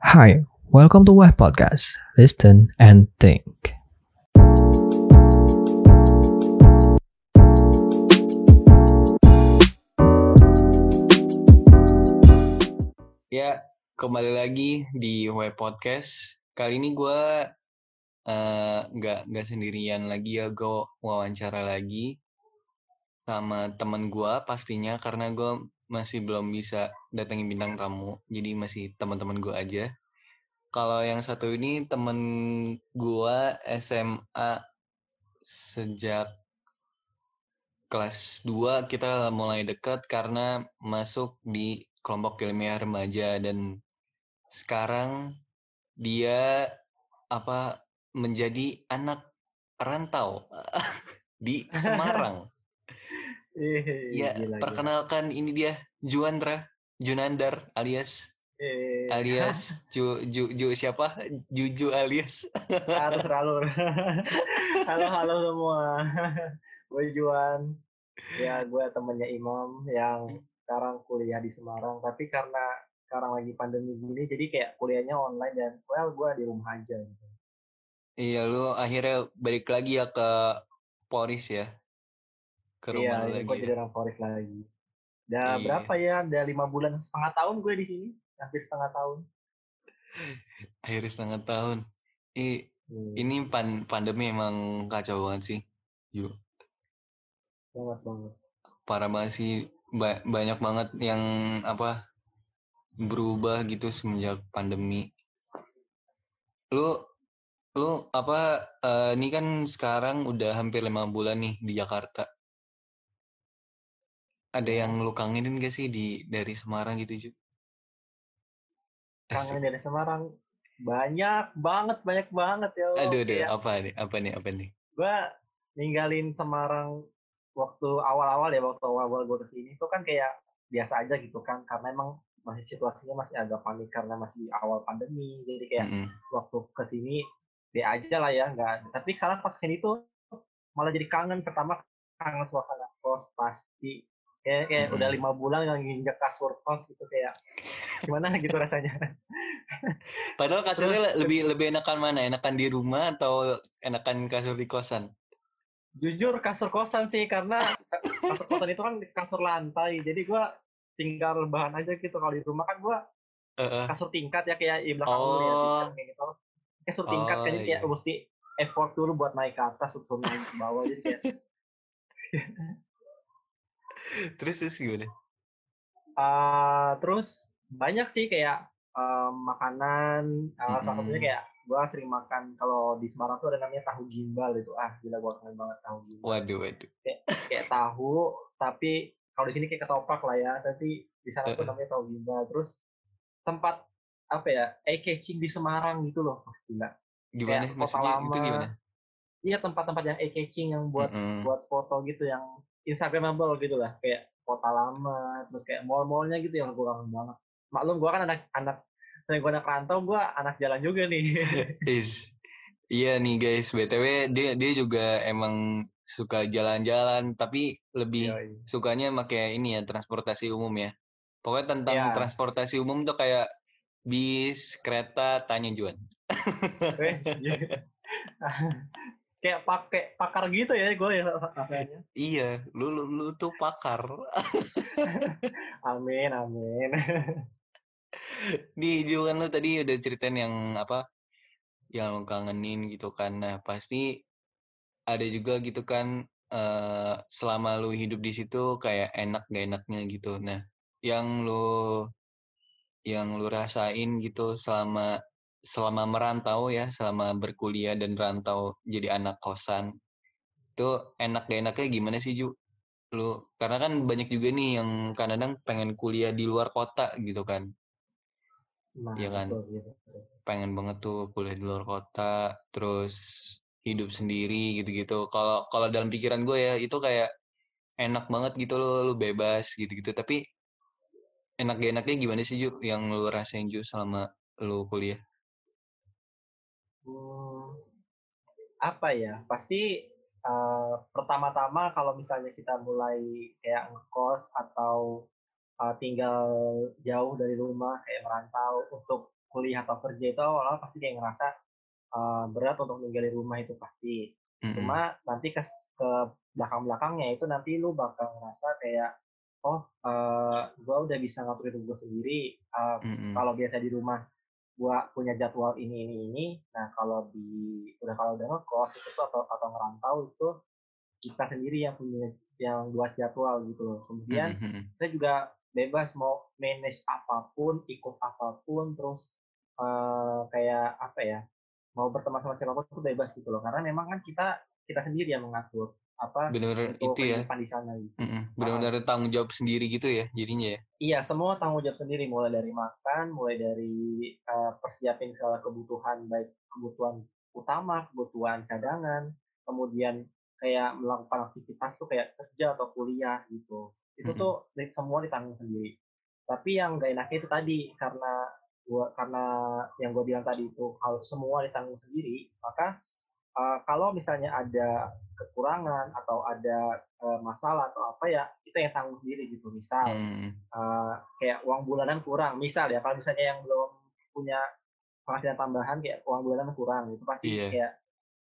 Hi, welcome to Web Podcast. Listen and think. Ya, kembali lagi di Web Podcast. Kali ini gue eh, nggak nggak sendirian lagi ya, gue wawancara lagi sama temen gue pastinya karena gue masih belum bisa datengin bintang tamu, jadi masih teman-teman gue aja. Kalau yang satu ini temen gue SMA sejak kelas 2 kita mulai dekat karena masuk di kelompok ilmiah remaja dan sekarang dia apa menjadi anak rantau di Semarang. Eh, ya, gila, gila. perkenalkan ini dia Juandra Junandar alias Eh, alias Ju, Ju, Ju siapa? Juju alias. harus ralur. halo halo semua. gue Juan. Ya gue temennya Imam yang sekarang kuliah di Semarang. Tapi karena sekarang lagi pandemi gini, jadi kayak kuliahnya online dan well gue di rumah aja. Gitu. Iya, lu akhirnya balik lagi ya ke Poris ya. Ke rumah Iya, lu ini lagi. gue ya. jadi orang Forest lagi. Udah Iya. berapa ya? Udah lima bulan, setengah tahun gue di sini. Hampir setengah tahun. Akhirnya setengah tahun. Ih, Hmm, ini pan pandemi emang kacau banget sih. Ju. banget banget. Parah banget sih. Ba- banyak banget yang apa berubah gitu semenjak pandemi. Lu lu apa eh, ini kan sekarang udah hampir lima bulan nih di Jakarta. Ada Ya. yang lu kangenin gak sih di dari Semarang gitu, Ju? Kangen dari Semarang banyak banget, banyak banget ya. Allah. Aduh, aduh, Kayak apa nih? Apa nih? Apa nih? gue ninggalin Semarang waktu awal-awal ya waktu awal-awal gue ke sini itu kan kayak biasa aja gitu kan karena emang masih situasinya masih agak panik karena masih awal pandemi jadi kayak Mm-mm. waktu ke sini dia aja lah ya nggak tapi sekarang pas ke sini tuh malah jadi kangen pertama kangen suasana kos pasti kayak kayak udah Mm-mm. lima bulan yang nginjek kasur kos gitu kayak gimana gitu rasanya Padahal kasurnya Terus- le- lebih lebih enakan mana? Enakan di rumah atau enakan kasur di kosan? jujur kasur kosan sih karena ka- kasur kosan itu kan kasur lantai jadi gua tinggal rebahan aja gitu kalau di rumah kan gua Heeh. kasur tingkat ya kayak di belakang ya Oh. tingkat kayak gitu kasur tingkat Oh, kan jadi kayak iya. mesti effort dulu buat naik ke atas terus turun ke bawah jadi kayak Terus terus gimana? ah, terus banyak sih kayak em, makanan ah, salah satunya kayak gua sering makan kalau di Semarang tuh ada namanya tahu gimbal itu ah gila gua kangen banget tahu gimbal Waduh, waduh. kayak tahu tapi kalau di sini kayak ketoprak lah ya tapi di sana tuh namanya tahu gimbal terus tempat apa ya eye catching di Semarang gitu loh Wah, gila Gimana? kota Maksudnya itu gimana? iya tempat-tempat yang eye catching yang buat Mm-mm. buat foto gitu yang instagramable gitu lah kayak kota lama terus kayak mall-mallnya gitu yang kangen banget maklum gue kan anak anak selain gue anak rantau gue anak jalan juga nih Is. Iya nih guys, BTW dia dia juga emang suka jalan-jalan tapi lebih Yoi. sukanya pakai ini ya transportasi umum ya. Pokoknya tentang Iya. transportasi umum tuh kayak bis, kereta, tanya Juan. Kayak pakai pakar gitu ya gue ya rasanya Iya, lu lu, lu tuh pakar. amin amin Di Juan lu tadi udah ceritain yang apa? Yang lu kangenin gitu kan. Nah, pasti ada juga gitu kan eh selama lu hidup di situ kayak enak gak enaknya gitu. Nah, yang lu yang lu rasain gitu selama selama merantau ya, selama berkuliah dan rantau jadi anak kosan. Itu enak gak enaknya gimana sih, Ju? Lu karena kan banyak juga nih yang kadang-kadang pengen kuliah di luar kota gitu kan. nah Iya kan? betul, gitu. pengen banget tuh kuliah di luar kota, terus hidup sendiri gitu-gitu. Kalau kalau dalam pikiran gue ya itu kayak enak banget gitu lo, lu bebas gitu-gitu. Tapi enak gak enaknya gimana sih Ju yang lu rasain Ju selama lu kuliah? Hmm, apa ya pasti eh, pertama-tama kalau misalnya kita mulai kayak ngekos atau uh, tinggal jauh dari rumah kayak merantau untuk kuliah atau kerja itu awal-awal pasti kayak ngerasa uh, berat untuk ninggalin rumah itu pasti. Mm-mm. Cuma nanti ke ke belakang-belakangnya itu nanti lu bakal ngerasa kayak oh uh, gue udah bisa ngatur hidup gue sendiri. Uh, Mm-mm. Kalau biasa di rumah gua punya jadwal ini ini ini. Nah kalau di udah kalau udah ngekos itu tuh atau atau ngerantau itu kita sendiri yang punya yang buat jadwal gitu loh. Kemudian Mm-mm. kita juga bebas mau manage apa pun, ikut apa pun, terus eh, kayak apa ya, mau berteman sama siapa pun itu bebas gitu loh. Karena memang kan kita kita sendiri yang mengatur apa untuk itu ya. di sana gitu. Mm-mm. Bener-bener tanggung jawab sendiri gitu ya jadinya ya. Iya, semua tanggung jawab sendiri, mulai dari makan, mulai dari eh, persiapin segala kebutuhan, baik kebutuhan utama, kebutuhan cadangan, kemudian kayak melakukan aktivitas tuh kayak kerja atau kuliah gitu. Itu Mm-mm. tuh di- semua ditanggung sendiri. Tapi yang gak enaknya itu tadi karena gua karena yang gue bilang tadi itu kalau semua ditanggung sendiri, maka eh, kalau misalnya ada kekurangan atau ada eh, masalah atau apa ya kita yang tanggung sendiri gitu. Misal Hmm. eh, kayak uang bulanan kurang misal ya kalau misalnya yang belum punya penghasilan tambahan kayak uang bulanan kurang itu pasti Iya. kayak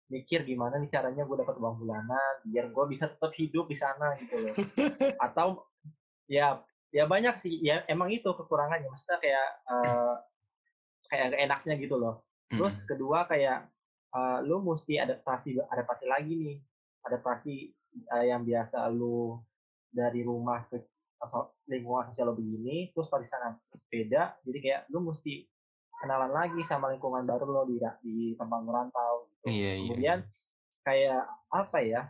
mikir gimana nih caranya gue dapat uang bulanan biar gue bisa tetap hidup di sana gitu loh atau ya ya banyak sih ya emang itu kekurangannya maksudnya kayak eh, kayak gak enaknya gitu loh terus Mm-mm. kedua kayak eh, lu mesti adaptasi adaptasi lagi nih adaptasi eh, yang biasa lu dari rumah ke atau lingkungan sosial lo begini terus kalau di sana beda jadi kayak lu mesti kenalan lagi sama lingkungan baru lo di di tempat merantau gitu. Iya, iya. kemudian kayak apa ya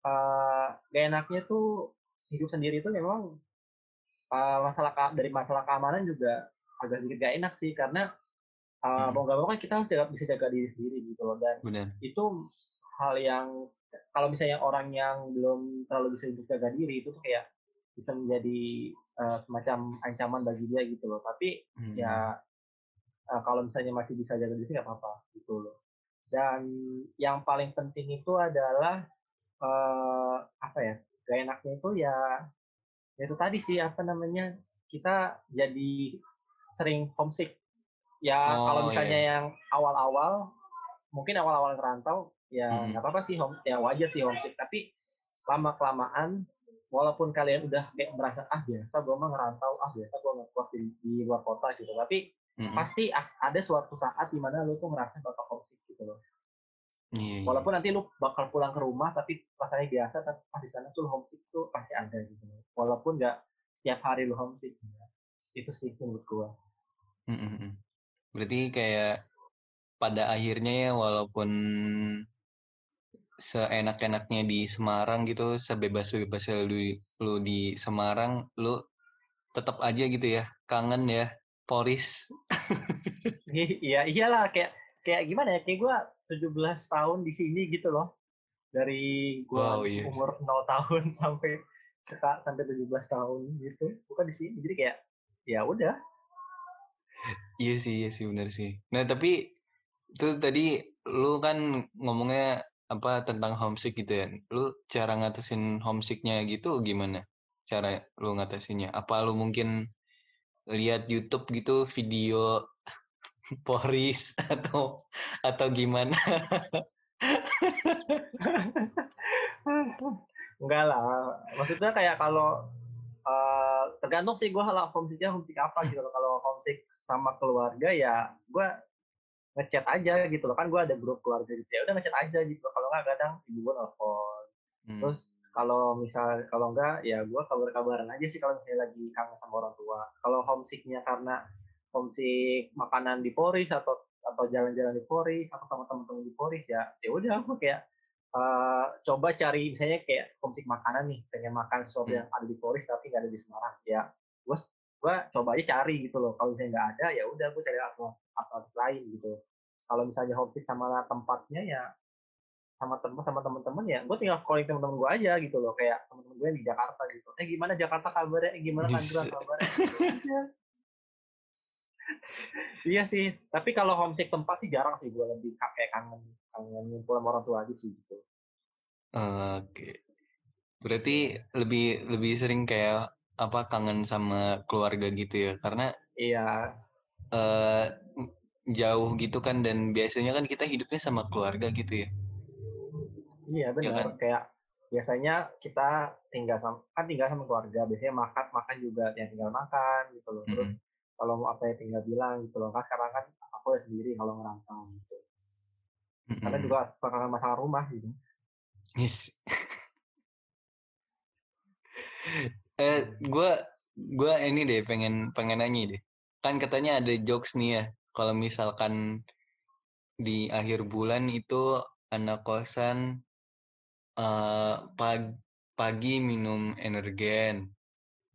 eh gak enaknya tuh hidup sendiri itu memang eh, masalah dari masalah keamanan juga agak sedikit gak enak sih karena eh, Hmm. mau gak mau kan kita harus jaga, bisa jaga diri sendiri gitu loh dan Benar. itu hal yang kalau misalnya orang yang belum terlalu bisa untuk jaga diri itu tuh kayak bisa menjadi eh, semacam ancaman bagi dia gitu loh tapi Mm-mm. ya eh, kalau misalnya masih bisa jaga diri nggak apa-apa gitu loh dan yang paling penting itu adalah eh, apa ya gak enaknya itu ya ya itu tadi sih apa namanya kita jadi sering homesick ya kalau Oh, misalnya iya. yang awal-awal mungkin awal-awal ngerantau ya Hmm. nggak apa-apa sih home ya wajar sih homesick tapi lama kelamaan walaupun kalian udah kayak merasa ah biasa gue mah ngerantau ah biasa gue ngekos di, di luar kota gitu tapi Mm-mm. pasti ada suatu saat di mana lu tuh ngerasa bakal homesick gitu loh Iya, iya. walaupun nanti lu bakal pulang ke rumah tapi rasanya biasa tapi pas di sana tuh homesick tuh pasti ada gitu loh walaupun nggak tiap hari lu homesick ya. itu sih menurut gua Mm-mm. Berarti kayak pada akhirnya ya walaupun seenak-enaknya di Semarang gitu, sebebas-bebasnya lu, lu di Semarang, lu tetap aja gitu ya, kangen ya, Poris. iya iyalah kayak kayak gimana ya kayak gua 17 tahun di sini gitu loh dari gua Wow, iya. umur 0 tahun sampai seka- sampai 17 tahun gitu bukan di sini jadi kayak ya udah Iya sih, iya sih, benar sih. Nah, tapi itu tadi lu kan ngomongnya apa tentang homesick gitu ya. Lu cara ngatasin homesicknya gitu gimana? Cara lu ngatasinnya? Apa lu mungkin lihat YouTube gitu video Poris atau atau gimana? Enggak lah. Maksudnya kayak kalau eh, tergantung sih gue kalau homesicknya homesick apa gitu. Kalau homesick sama keluarga ya gue ngechat aja gitu loh. Kan gue ada grup keluarga gitu ya. Udah ngechat aja gitu. Kalau nggak kadang ibu gue nelfon. Hmm, Terus kalau misal kalau enggak ya gue kabar-kabaran aja sih kalau misalnya lagi kangen sama orang tua. Kalau homesicknya karena homesick makanan di Poris atau atau jalan-jalan di Poris atau sama teman-teman di Poris ya ya udah aku kayak eh, coba cari misalnya kayak homesick makanan nih pengen makan sesuatu Hmm. yang ada di Poris tapi nggak ada di Semarang ya gue gue coba aja cari gitu loh. Kalau misalnya nggak ada ya udah gue cari alternatif, lain gitu. Kalau misalnya homesick sama tempatnya ya sama temen sama temen-temen ya gue tinggal calling temen-temen gue aja gitu loh. Kayak temen-temen gue di Jakarta gitu. Eh gimana Jakarta kabarnya? Eh, gimana Tangerang Bisa. kabarnya? Gitu aja. iya. Sih. Tapi kalau homesick tempat sih jarang sih gue lebih ka- kayak kangen kangen ngumpul sama orang tua aja sih gitu. Oke. Berarti lebih lebih sering kayak apa kangen sama keluarga gitu ya. Karena iya eh jauh gitu kan dan biasanya kan kita hidupnya sama keluarga gitu ya. Iya benar. kan? Kayak biasanya kita tinggal sama kan tinggal sama keluarga. Biasanya makan makan juga yang tinggal makan gitu loh. Terus Mm-mm. kalau mau apa ya tinggal bilang gitu loh. Kan sekarang kan aku ya sendiri kalau ngerantau gitu. Karena Mm-mm. juga karena masalah rumah gitu. Yes. eh, gue gue ini deh pengen pengen nanya deh. Kan katanya ada jokes nih ya. Kalau misalkan di akhir bulan itu anak kosan eh pag- pagi minum energen,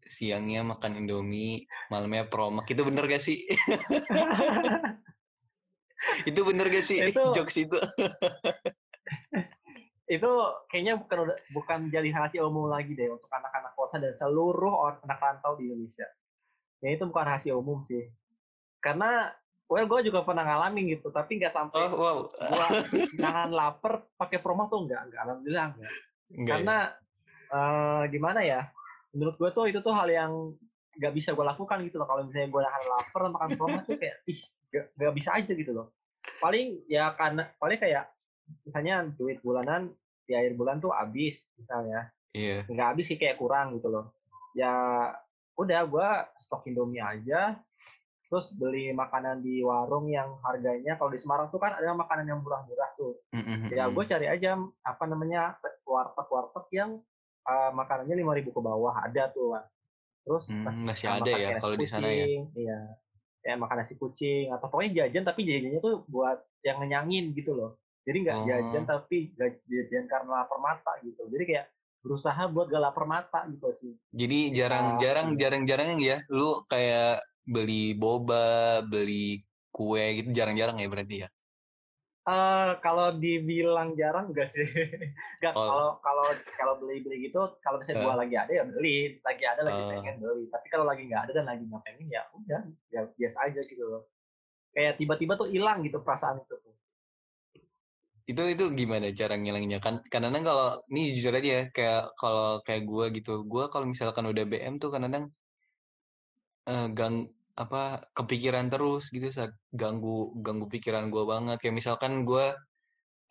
siangnya makan indomie, malamnya promak. Itu bener gak sih? itu bener gak sih Itu- jokes itu? itu kayaknya bukan bukan jadi rahasia umum lagi deh untuk anak-anak kosan dan seluruh orang anak rantau di Indonesia. Ya itu bukan rahasia umum sih. Karena well gue juga pernah ngalamin gitu, tapi nggak sampai Oh wow. gua nahan lapar pakai promo tuh enggak, enggak alhamdulillah enggak. Enggak ya? Karena eh, gimana ya? Menurut gue tuh itu tuh hal yang nggak bisa gue lakukan gitu loh. Kalau misalnya gue nahan lapar makan promo tuh kayak ih nggak nggak bisa aja gitu loh. Paling ya karena paling kayak misalnya duit bulanan di akhir bulan tuh habis misalnya Iya. nggak habis sih kayak kurang gitu loh ya udah gua stok indomie aja terus beli makanan di warung yang harganya kalau di Semarang tuh kan ada makanan yang murah-murah tuh Mm-mm, ya gue cari aja apa namanya warteg warteg yang uh, makanannya lima ribu ke bawah ada tuh Wan. terus Hmm, masih ada ya kalau di sana ya. iya kayak makan nasi kucing atau pokoknya jajan tapi jajannya tuh buat yang ngenyangin gitu loh jadi nggak Oh. jajan tapi nggak jajan karena lapar mata gitu jadi kayak berusaha buat gak lapar mata gitu sih Jadi jarang-jarang iya. jarang-jarang ya lu kayak beli boba, beli kue gitu jarang-jarang ya berarti ya. Eh kalau dibilang jarang enggak sih nggak Oh. kalau kalau kalau beli beli gitu kalau misalnya gua Eh. lagi ada ya beli lagi ada lagi Oh. pengen beli tapi kalau lagi nggak ada dan lagi nggak pengen ya udah ya biasa aja gitu loh kayak tiba-tiba tuh hilang gitu perasaan itu tuh Itu itu gimana cara ngilanginnya kan? Kadang kalau ini jujur aja ya kayak kalau kayak gua gitu, gua kalau misalkan udah BM tuh kadang eh, gang apa kepikiran terus gitu saat ganggu ganggu pikiran gua banget. Kayak misalkan gua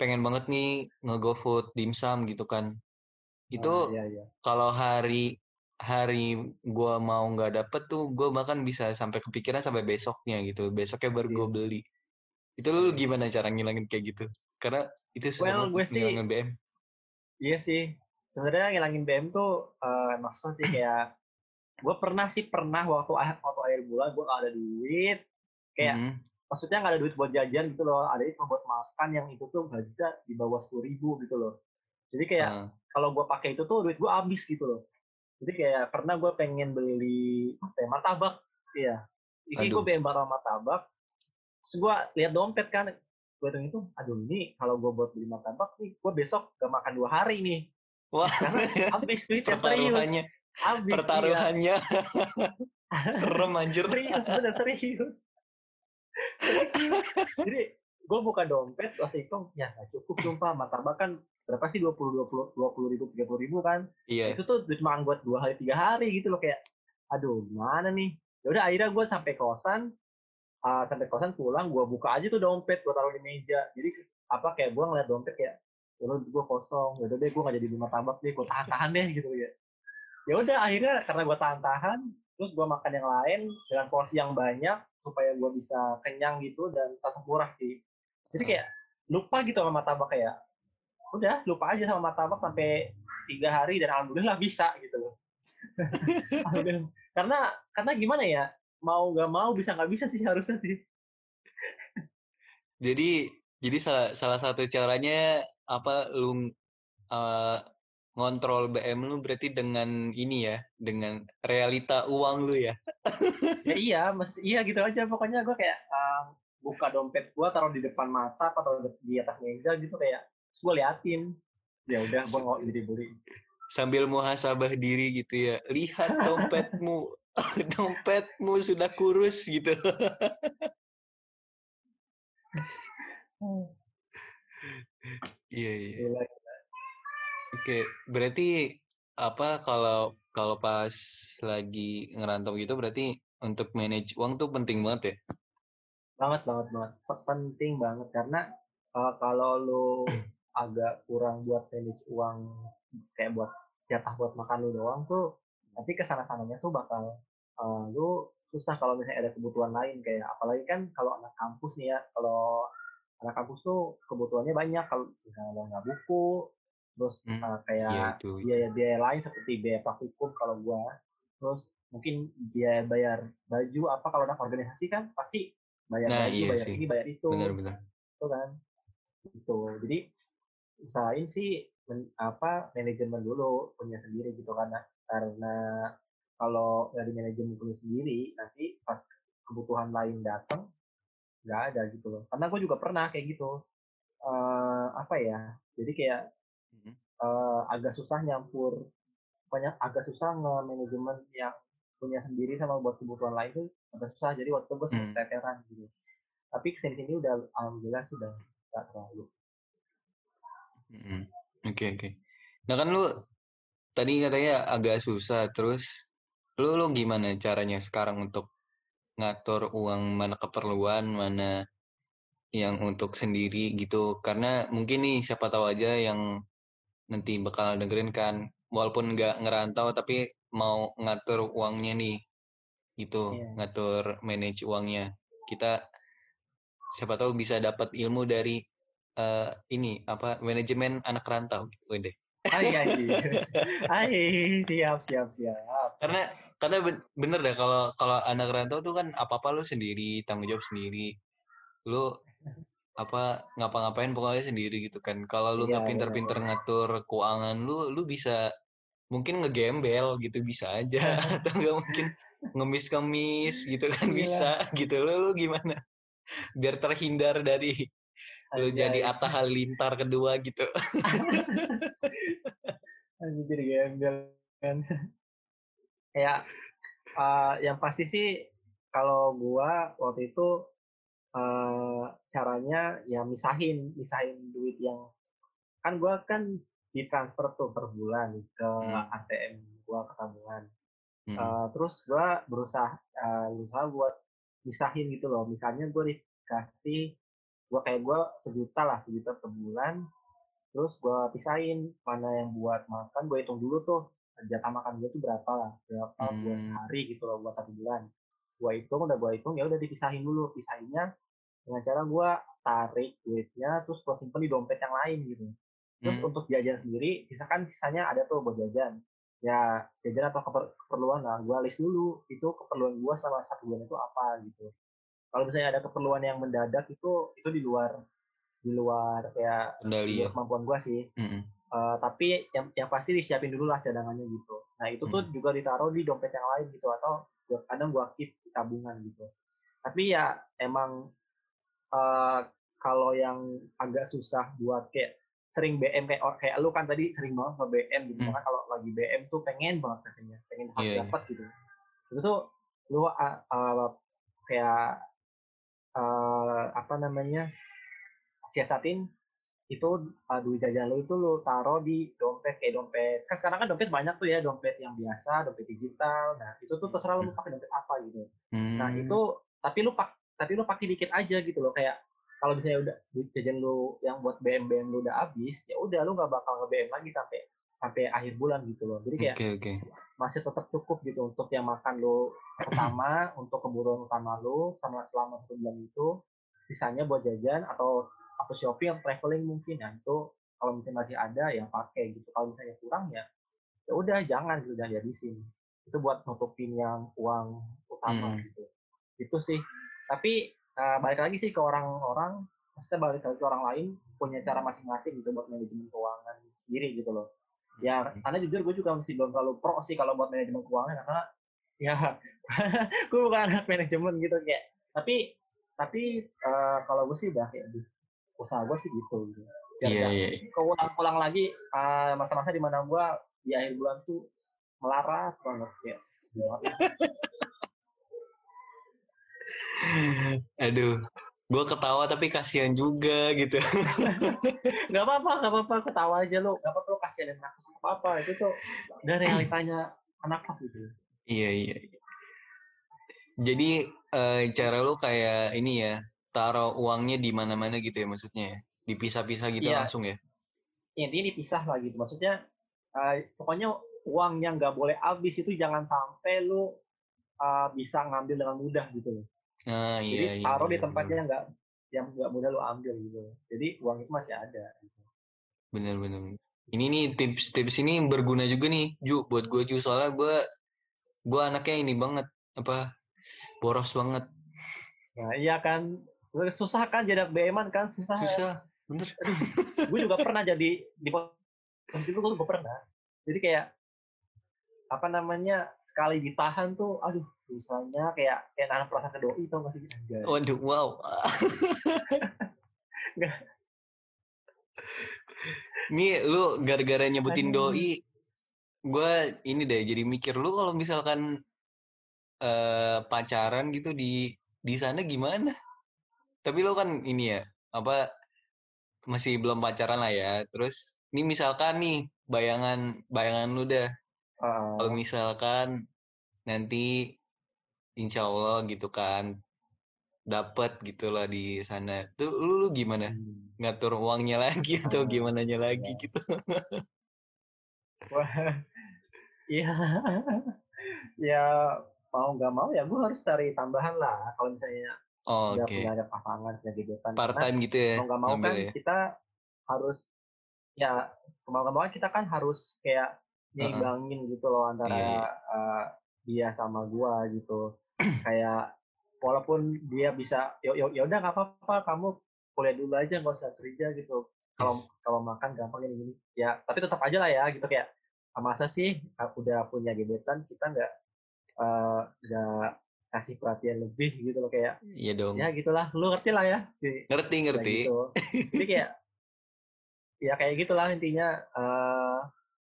pengen banget nih nge-GoFood dimsum gitu kan. Itu Ah, iya iya. kalau hari hari gua mau nggak dapet tuh gue bahkan bisa sampai kepikiran sampai besoknya gitu. Besoknya baru gue Iya. beli. Itu lu gimana cara ngilangin kayak gitu karena itu Well, gue sih- ngilangin BM Iya sih. Sebenarnya ngilangin BM tuh eh maksudnya sih kayak gue pernah sih pernah waktu ah- waktu akhir bulan gue gak ada duit. Kayak Mhm. maksudnya nggak ada duit buat jajan gitu loh. Ada itu buat makan yang itu tuh bisa di bawah sepuluh ribu gitu loh. Jadi kayak Ah, kalau gue pakai itu tuh duit gue habis gitu loh. Jadi kayak pernah gue pengen beli apa ya, martabak. Iya. Ini gue pengen martabak martabak. Terus gue lihat dompet kan. Gue hitung itu, aduh ini kalau gue buat beli martabak nih, gue besok gak makan dua hari nih. wah. Habis serius. pertaruhannya. Habis, iya. pertaruhannya. Serem anjir. Serius bener serius. Serius. jadi gue buka dompet pas hitung ya nggak cukup sumpah martabak kan berapa sih? Dua puluh dua puluh dua puluh ribu tiga puluh ribu kan? Iya. Itu tuh duit makan buat dua hari tiga hari gitu loh kayak aduh gimana nih? Ya udah akhirnya gue sampai kosan ah, sampai kosan pulang gue buka aja tuh dompet gue taruh di meja jadi apa kayak gue ngeliat dompet kayak ya udah gue kosong ya udah deh gue nggak jadi beli martabak deh gue tahan tahan deh gitu ya ya udah akhirnya karena gue tahan tahan terus gue makan yang lain dengan porsi yang banyak supaya gue bisa kenyang gitu dan tetap murah sih jadi Ah. kayak lupa gitu sama martabak kayak udah lupa aja sama martabak sampai tiga hari dan alhamdulillah bisa gitu loh Alhamdulillah. karena karena gimana ya mau nggak mau bisa nggak bisa sih harusnya sih. Jadi jadi salah salah satu caranya apa lu eh, ngontrol BM lu berarti dengan ini ya dengan realita uang lu ya. Ya iya mesti iya gitu aja. Pokoknya gue kayak um, buka dompet gue taruh di depan mata atau di atas meja gitu kayak gue liatin. Ya udah gue nggak jadi beli sambil muhasabah diri gitu ya. Lihat dompetmu dompetmu sudah kurus gitu. Iya iya. Gila. oke berarti apa kalau kalau pas lagi ngerantau gitu berarti untuk manage uang tuh penting banget ya? Banget banget banget. Pe- penting banget. Karena uh, kalau lu agak kurang buat manage uang kayak buat jatah buat makan lu doang tuh nanti ke sana sananya tuh bakal uh, lu susah kalau misalnya ada kebutuhan lain kayak apalagi kan kalau anak kampus nih ya kalau anak kampus tuh kebutuhannya banyak kalau misalnya lo nggak buku terus Hmm, uh, kayak itu. itu. biaya-biaya lain seperti biaya praktikum kalau gua terus mungkin biaya bayar baju apa kalau anak organisasi kan pasti bayar Nah, baju iya bayar sih. ini bayar itu Benar-benar. itu kan gitu jadi usahain sih men- apa manajemen dulu punya sendiri gitu karena karena kalau di manajemen punya sendiri nanti pas kebutuhan lain datang nggak ada gitu loh. Karena gue juga pernah kayak gitu. Eh apa ya jadi kayak eh, agak susah nyampur banyak agak susah nge-manajemen yang punya sendiri sama buat kebutuhan lain tuh agak susah. Jadi waktu gue Hmm. teteran gitu. Tapi ke sini sini udah alhamdulillah sudah nggak terlalu. Mm-mm. Oke oke. Nah kan lu tadi katanya agak susah, terus lu lu gimana caranya sekarang untuk ngatur uang mana keperluan, mana yang untuk sendiri gitu? Karena mungkin nih siapa tahu aja yang nanti bakal dengerin kan, walaupun nggak ngerantau tapi mau ngatur uangnya nih, gitu, Iya. ngatur manage uangnya. Kita siapa tahu bisa dapat ilmu dari eh, ini apa manajemen anak rantau. Wede. Hai anjing. Hai, siap siap siap. karena karena ben- bener deh kalau kalau anak rantau tuh kan apa apa lu sendiri tanggung jawab sendiri lu apa ngapa-ngapain pokoknya sendiri gitu kan kalau lu Iya, nggak pinter-pinter benar-benar. ngatur keuangan lu lu bisa mungkin ngegembel gitu bisa aja atau nggak mungkin ngemis-ngemis gitu kan Iya. bisa gitu lu, lu gimana biar terhindar dari lu jadi. Atta Halilintar kedua gitu jadi gembel kan. Kayak eh, yang pasti sih kalau gua waktu itu eh, caranya ya misahin, misahin duit yang kan gua kan ditransfer tuh per bulan ke Hmm. ATM gua ke tabungan. Mm-mm. Eh, terus gua berusaha eh, berusaha buat misahin gitu loh. Misalnya gue dikasih gua kayak gua sejuta lah, sejuta per bulan. Terus gua pisahin mana yang buat makan, gue hitung dulu tuh jatah makan gue tuh berapa lah, berapa buat Hmm. sehari gitu loh, buat satu bulan. Gua hitung, udah gua hitung ya udah dipisahin dulu. Pisahinnya dengan cara gua tarik duitnya, terus gua simpen di dompet yang lain gitu. Terus Hmm. untuk jajan sendiri, misalkan sisanya ada tuh buat jajan. Ya, jajan atau keper- keperluan lah, gua list dulu itu keperluan gua selama satu bulan itu apa gitu. Kalau misalnya ada keperluan yang mendadak itu itu di luar di luar kayak kendali ya kemampuan gua sih. Mm-mm. Eh, tapi yang yang pasti disiapin dulu lah cadangannya gitu. Nah itu tuh Hmm. juga ditaruh di dompet yang lain gitu atau gua, kadang gua keep di tabungan gitu. Tapi ya emang eh, kalau yang agak susah buat kayak sering BM kayak or- kayak lu kan tadi sering banget ke BM gitu Hmm. karena kalau lagi BM tuh pengen banget rasanya pengen harus Iya, dapat gitu itu tuh lu ah, ah, kayak eh, apa namanya siasatin itu uh, duit jajan lu itu lu taruh di dompet kayak dompet kan sekarang kan dompet banyak tuh ya dompet yang biasa dompet digital nah itu tuh terserah lu mau pakai dompet apa gitu nah Hmm. itu tapi lu pak tapi lu pakai dikit aja gitu loh kayak kalau misalnya udah duit jajan lu yang buat BM BM lu udah habis ya udah lu nggak bakal nge BM lagi sampai sampai akhir bulan gitu loh jadi kayak Oke oke. Masih tetap cukup gitu untuk yang makan lu pertama untuk kebutuhan utama lu sama selama satu bulan itu. Sisanya buat jajan atau atau shopping atau traveling mungkin. Ya itu kalau misalnya masih ada ya pakai gitu. Kalau misalnya kurang ya ya udah jangan gitu jangan dihabisin. Itu buat nutupin yang uang utama Hmm. gitu. Itu sih. Tapi eh, balik lagi sih ke orang-orang maksudnya balik lagi ke orang lain punya cara masing-masing gitu buat manajemen keuangan sendiri gitu loh ya Hmm. karena jujur gue juga masih belum terlalu pro sih kalau buat manajemen keuangan karena ya gue bukan anak manajemen gitu kayak tapi tapi eh, kalau gue sih udah kayak di- usaha gue sih gitu gitu Iya nggak iya. keulang-ulang lagi eh, masa-masa di mana gue di akhir bulan tuh melarat banget kayak gila. Aduh, gue ketawa tapi kasihan juga gitu. nggak apa-apa nggak apa-apa ketawa aja lu nggak apa-apa lu kasihan anak kos nggak apa-apa itu tuh udah realitanya anak kos gitu iya iya. iya. Jadi eh, cara lu kayak ini ya, taruh uangnya di mana-mana gitu ya maksudnya ya? Dipisah-pisah gitu Iya. langsung ya? intinya dipisah lah gitu maksudnya eh, pokoknya uang yang nggak boleh habis itu jangan sampai lu eh, bisa ngambil dengan mudah gitu loh Nah, jadi iya, iya. taruh di iya, tempat yang nggak yang nggak mudah lu ambil gitu jadi uang itu masih ada gitu. Bener, bener. Ini nih tips-tips ini berguna juga nih, Ju, buat gue Ju. Soalnya gue, gue anaknya ini banget, apa, boros banget. nah iya kan susah kan jadi BM-an kan susah, Susah, bener. gue juga pernah jadi di posisi itu gue pernah jadi kayak apa namanya sekali ditahan tuh aduh susahnya kayak kayak anak perasaan ke doi tau gak sih. Waduh, wow. Nih lu gara-gara nyebutin Aduh. doi, gue ini deh jadi mikir lu kalau misalkan eh pacaran gitu di di sana gimana? Tapi lu kan ini ya, apa masih belum pacaran lah ya. Terus ini misalkan nih bayangan bayangan lu dah Ah, kalau misalkan nanti insya Allah gitu kan dapat gitulah di sana. Tuh lu, lu gimana? Hmm. ngatur uangnya lagi atau Oh, gimana nya lagi iya. gitu? Wah, iya, ya mau nggak mau ya gue harus cari tambahan lah. Kalau misalnya oh, udah oke. punya ada pasangan punya gebetan part Karena time gitu ya mau nggak mau kan ya? kita harus ya mau nggak mau kan kita kan harus kayak. Nyimbangin gitu loh antara Iya, iya. eh, dia sama gua gitu. Kayak walaupun dia bisa ya ya ya udah nggak apa-apa kamu kuliah dulu aja nggak usah kerja gitu. Kalau Yes. kalau makan gampang gini gini. Ya tapi tetap aja lah ya gitu. Kayak "Ah, masa sih ah, udah punya gebetan kita nggak nggak kasih perhatian lebih gitu loh. Kayak iya dong. Ya gitulah. Lu ngerti lah ya ngerti kayak ngerti. gitu. Jadi kayak ya kayak gitulah intinya eh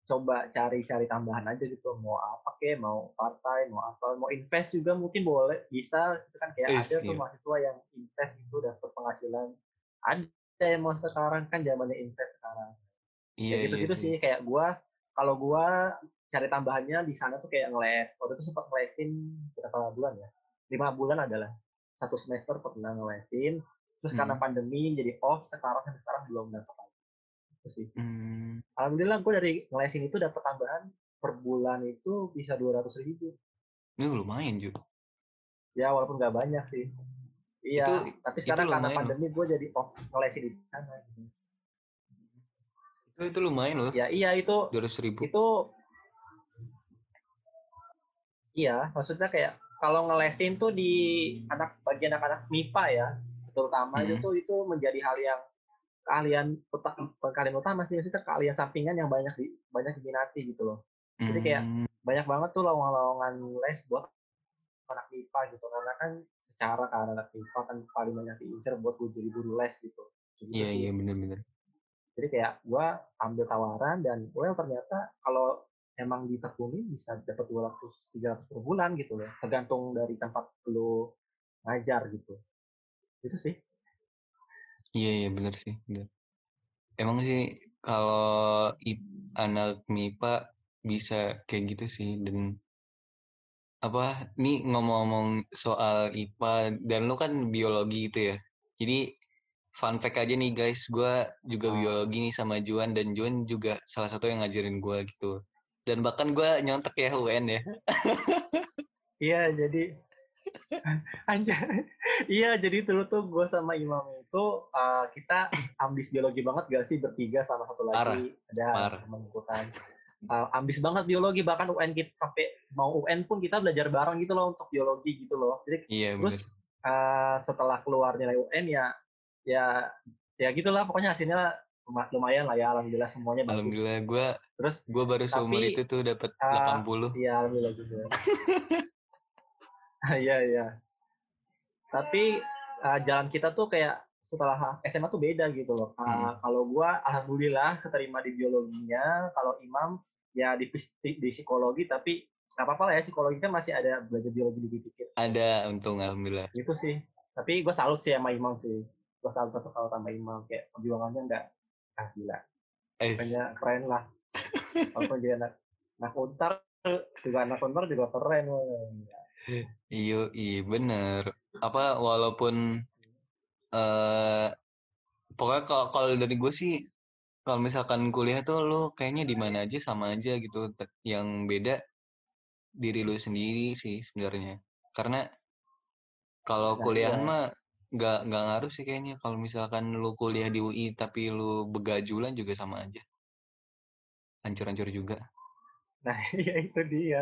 coba cari-cari tambahan aja gitu. Mau apa kek mau part time mau apa mau invest juga mungkin boleh bisa. Itu kan kayak Is, ada tuh iya. mahasiswa yang invest itu dapat penghasilan. Ada yang mau sekarang kan zamannya invest sekarang. Iya ya iya gitu-gitu sih. sih kayak gua kalau gua cari tambahannya di sana tuh kayak ngeles waktu itu sempat ngelesin berapa bulan ya? Lima bulan adalah. Satu semester pernah ngelesin terus karena Hmm. pandemi jadi off. Sekarang sampai sekarang belum dapat lagi itu sih. Hmm, alhamdulillah gue dari ngelesin itu dapat tambahan per bulan itu bisa dua ratus ribu. Ini lumayan juga ya walaupun nggak banyak sih. Iya Itu- tapi itu sekarang karena pandemi gue jadi off ngelesin di sana gitu. itu itu lumayan loh. Ya iya itu dua ratus ribu. itu iya maksudnya kayak kalau ngelesin tuh di anak bagi anak-anak MIPA ya terutama itu Mhm. tuh itu menjadi hal yang keahlian keahlian utama sih maksudnya keahlian sampingan yang banyak di banyak diminati gitu loh. Jadi kayak Hmm, banyak banget tuh lowongan-lowongan les buat anak MIPA gitu karena kan secara kan anak MIPA kan paling banyak diincar buat gue jadi guru les gitu iya iya bener-bener jadi kayak gue ambil tawaran dan well ternyata kalau emang ditekuni bisa dapat 200 300 per bulan gitu loh tergantung dari tempat lu ngajar gitu. Itu sih Iya iya bener sih bener. Emang sih kalau anak MIPA bisa kayak gitu sih dan apa nih ngomong-ngomong soal IPA dan lu kan biologi gitu ya. Jadi fun fact aja nih guys, gua juga Ah. biologi nih sama Juan dan Juan juga salah satu yang ngajarin gua gitu. Dan bahkan gua nyontek ya UN ya. iya jadi anjay. Iya jadi dulu tuh gue sama Imam itu uh, kita ambis biologi banget gak sih bertiga sama satu Parah, lagi ada parah. temen gue kan. Uh, ambis banget biologi bahkan UN kita sampai mau UN pun kita belajar bareng gitu loh untuk biologi gitu loh. Jadi Iya terus bener. uh, setelah keluar nilai UN ya ya ya gitulah pokoknya hasilnya luma- lumayan lah ya alhamdulillah semuanya bagus. Alhamdulillah gua terus gua baru seumur Tapi, itu tuh dapat ah, 80. iya alhamdulillah gitu iya iya. Tapi uh, jalan kita tuh kayak setelah SMA tuh beda gitu loh Uh, Hmm. kalau gua alhamdulillah keterima di biologinya. Kalau Imam ya di, di, psikologi tapi nggak apa-apa lah ya psikologi kan masih ada belajar biologi dikit-dikit. Ada untung alhamdulillah. gitu sih. Tapi gue salut sih sama Imam sih. Gue salut satu kalau sama Imam kayak perjuangannya nggak ah gila. Kayaknya keren lah. Walaupun jadi anak anak untar juga anak untar juga keren woy. Iya, iya bener. Apa walaupun eh pokoknya kalau kalau dari gue sih kalau misalkan kuliah tuh lu kayaknya di mana aja sama aja gitu. Yang beda diri lu sendiri sih sebenarnya. Karena kalau Nah, kuliahan iya. mah nggak nggak ngaruh sih kayaknya. Kalau misalkan lu kuliah di UI tapi lu begajulan juga sama aja. Hancur-hancur juga. Nah, iya itu dia.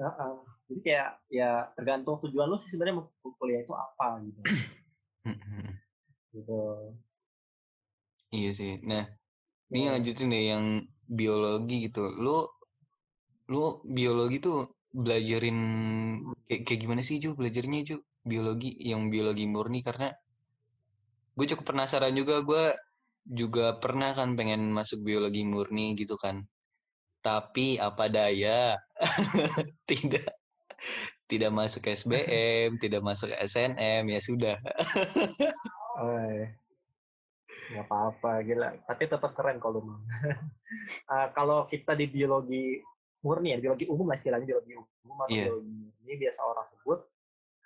Heeh. Jadi kayak ya tergantung tujuan lu sih sebenarnya mau kuliah itu apa gitu. Mm-mm. gitu. Iya sih. Nah, ini Ya. lanjutin deh yang biologi gitu. Lu lu biologi tuh belajarin kayak, kayak gimana sih Ju belajarnya Ju biologi yang biologi murni karena gue cukup penasaran juga gue juga pernah kan pengen masuk biologi murni gitu kan tapi apa daya tidak tidak masuk SBM tidak masuk SNM ya sudah Eh, nggak apa-apa gila tapi tetap keren kalau lu mau. Eh, kalau kita di biologi murni ya biologi umum lah istilahnya biologi umum atau Iya. biologi murni biasa orang sebut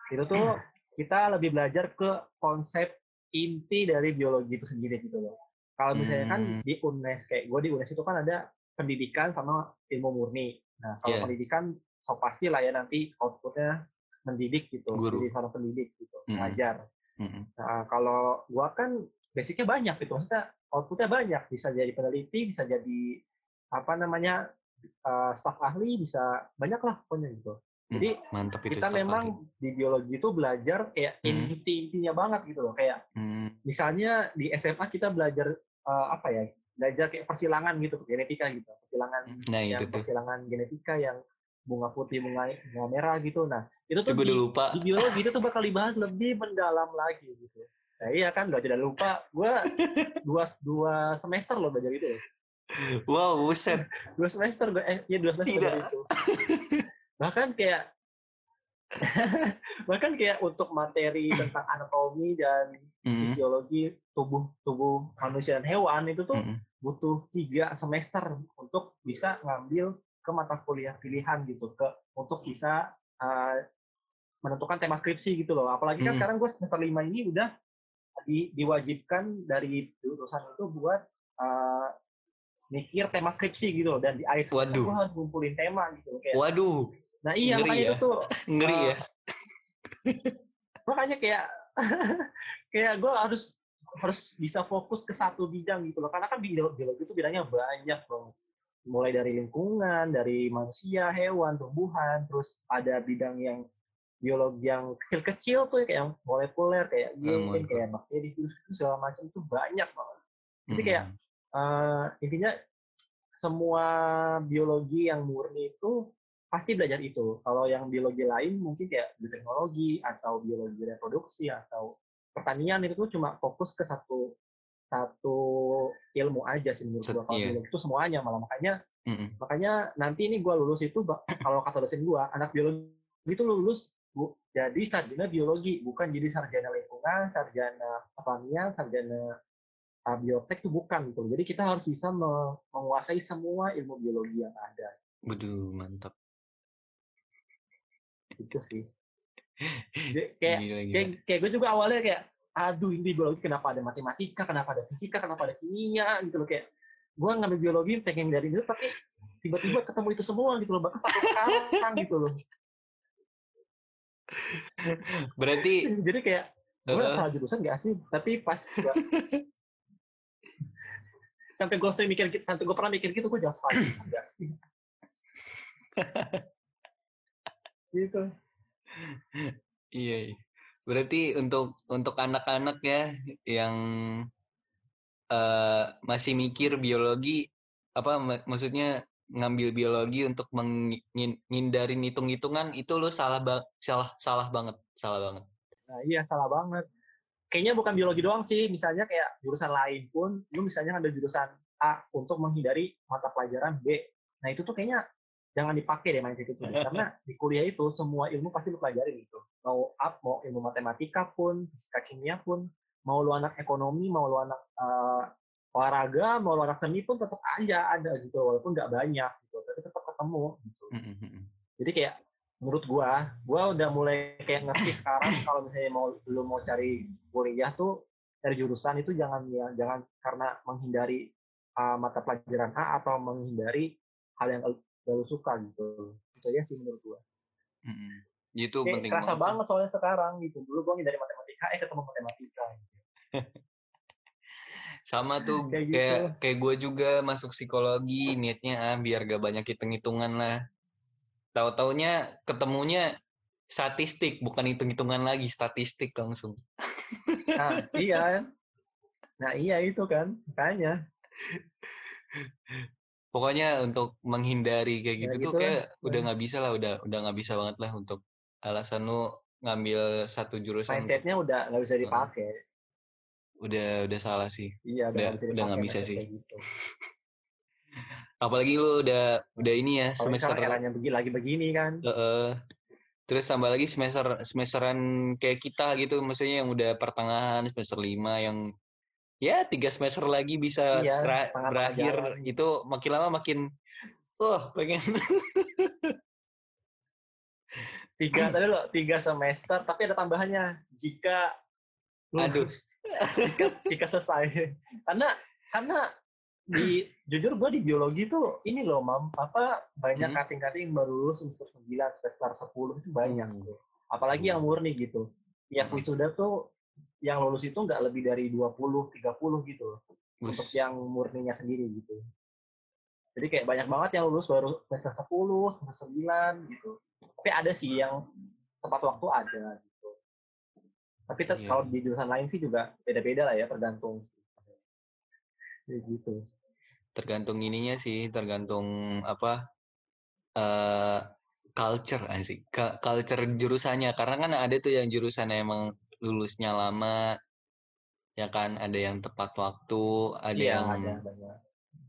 itu tuh kita lebih belajar ke konsep inti dari biologi itu sendiri gitu loh kalau misalnya kan Hmm. di UNES kayak gue di UNES itu kan ada pendidikan sama ilmu murni nah kalau Iya. pendidikan so pasti lah ya nanti outputnya mendidik gitu Guru. jadi seorang pendidik gitu Mm-mm. ngajar Mm-mm. Nah, kalau gua kan basicnya banyak gitu, maksudnya outputnya banyak, bisa jadi peneliti, bisa jadi apa namanya eh, staf ahli, bisa banyak lah pokoknya gitu. Jadi mantap itu kita staf ahli. memang di biologi itu belajar kayak Hmm. inti-intinya banget gitu loh, kayak Hmm, misalnya di SMA kita belajar eh, apa ya, belajar kayak persilangan gitu, genetika gitu, persilangan nah yang itu tuh persilangan genetika yang bunga putih, bunga, bunga merah gitu. Nah, itu tuh gue di, udah lupa di biologi itu tuh bakal dibahas lebih mendalam lagi gitu. Nah, iya kan, udah tidak lupa. Gue dua, dua semester loh belajar itu. loh. wow buset Dua semester, gue, eh, iya dua semester Tidak. itu. Bahkan kayak, bahkan kayak untuk materi tentang anatomi dan Mm, fisiologi tubuh tubuh manusia dan hewan itu tuh mm, butuh tiga semester untuk bisa ngambil ke mata kuliah pilihan gitu ke untuk bisa uh, menentukan tema skripsi gitu loh apalagi kan Hmm. sekarang gue semester lima ini udah di, diwajibkan dari jurusan itu buat uh, mikir tema skripsi gitu loh dan di akhir semester Waduh. gue harus ngumpulin tema gitu kayak waduh nah iya ngeri makanya ya. itu tuh ngeri Eh, ya makanya kayak kayak gue harus harus bisa fokus ke satu bidang gitu loh karena kan biologi biologi itu bidangnya banyak banget mulai dari lingkungan dari manusia hewan tumbuhan terus ada bidang yang biologi yang kecil-kecil tuh kayak yang molekuler kayak Ah, gen molekuler. kayak bakteri virus itu segala macam itu banyak banget jadi Mm, kayak eh, intinya semua biologi yang murni itu pasti belajar itu. Kalau yang biologi lain mungkin kayak bioteknologi atau biologi reproduksi atau pertanian itu cuma fokus ke satu satu ilmu aja sih menurut gua. Kalau iya. biologi itu semuanya malah makanya mm, mm. makanya nanti ini gua lulus itu kalau kata dosen gua anak biologi itu lulus bu, jadi sarjana biologi bukan jadi sarjana lingkungan, sarjana pertanian, sarjana uh, biotek itu bukan gitu. Jadi kita harus bisa me- menguasai semua ilmu biologi yang ada. Waduh, mantap Itu sih. Jadi kayak gila gila kayak, kayak gue juga awalnya kayak aduh ini biologi kenapa ada matematika, kenapa ada fisika, kenapa ada kimia gitu loh kayak gue ngambil biologi pengen dari itu tapi tiba-tiba ketemu itu semua gitu loh bahkan satu sekarang gitu loh. Berarti jadi kayak gue eh, salah jurusan gak sih tapi pas gua, sampai gue sering mikir sampai gue pernah mikir gitu gue jangan salah jurusan gak sih. Gitu. Iya iya. Berarti untuk untuk anak-anak ya yang eh, masih mikir biologi apa mak- maksudnya ngambil biologi untuk menghindarin hitung-hitungan itu lo salah bang salah salah banget salah banget Nah, iya salah banget. Kayaknya bukan biologi doang sih, misalnya kayak jurusan lain pun, lu misalnya ada jurusan A untuk menghindari mata pelajaran B. Nah, itu tuh kayaknya jangan dipakai deh mindset itu. Karena di kuliah itu semua ilmu pasti lu pelajarin gitu. Mau up, mau ilmu matematika pun, fisika kimia pun, mau lu anak ekonomi, mau lu anak eh, olahraga, mau lu anak seni pun tetap aja ada gitu, walaupun nggak banyak gitu, tapi tetap ketemu gitu. Mm, mm, mm, mm. Jadi kayak menurut gua gua udah mulai kayak ngerti sekarang kalau misalnya mau lu mau cari kuliah tuh cari jurusan itu jangan ya jangan karena menghindari uh, mata pelajaran A atau menghindari hal yang lu suka gitu itu aja sih menurut gua Mm-mm. Itu kayak penting kerasa banget. banget soalnya sekarang gitu dulu gua dari matematika eh ketemu matematika Sama tuh Kayak kayak gitu. kayak, gue juga masuk psikologi niatnya ah biar gak banyak hitung-hitungan lah. Tahu-taunya ketemunya statistik bukan hitung-hitungan lagi statistik langsung. nah iya nah iya itu kan makanya Pokoknya untuk menghindari kayak Ya gitu tuh gitu kayak udah Hmm. nggak bisa lah udah udah nggak bisa banget lah untuk alasan lu ngambil satu jurusan mindsetnya udah nggak bisa dipakai udah udah salah sih. iya Udah- udah nggak bisa bisa sih. gitu. Apalagi lu udah udah ini ya Kalau semester eranya begini lagi begini kan Heeh. Terus tambah lagi semester semesteran kayak kita gitu, maksudnya yang udah pertengahan semester lima yang ya tiga semester lagi bisa Iya, tera- berakhir jalan. itu makin lama makin wah pengen tiga tadi lo tiga semester tapi ada tambahannya jika aduh jika, jika selesai karena karena di jujur gue di biologi tuh ini loh mam apa banyak Hmm. kating-kating baru lulus semester 9 semester 10 itu banyak Hmm. apalagi yang murni gitu Hmm. wisuda tuh yang lulus itu nggak lebih dari 20 30 gitu loh Bus. untuk yang murninya sendiri gitu jadi kayak banyak banget yang lulus baru semester 10 semester 9 gitu. Tapi ada sih yang tepat waktu ada gitu. Tapi Iya. kalau di jurusan lain sih juga beda-beda lah ya tergantung. Ya gitu. Tergantung ininya sih, tergantung apa eh culture sih, culture jurusannya. Karena kan ada tuh yang jurusan emang lulusnya lama, ya kan, ada yang tepat waktu, ada iya yang ada banyak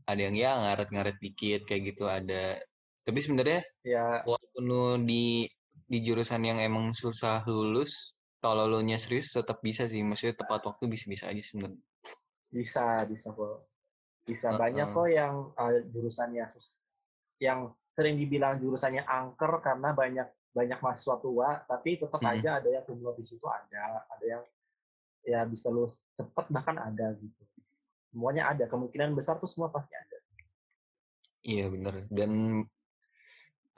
ada yang ya ngaret-ngaret dikit kayak gitu ada. Tapi sebenarnya ya walaupun lu di di jurusan yang emang susah lulus, kalau lu nya serius tetap bisa sih. Maksudnya tepat waktu bisa-bisa aja sebenarnya. bisa bisa kok bisa Heeh. banyak kok yang uh, jurusannya sus- yang sering dibilang jurusannya angker karena banyak banyak mahasiswa tua tapi tetap Mm. aja ada yang kumulatif itu ada ada yang ya bisa lulus cepet bahkan ada gitu semuanya ada kemungkinan besar tuh semua pasti ada Iya bener. Dan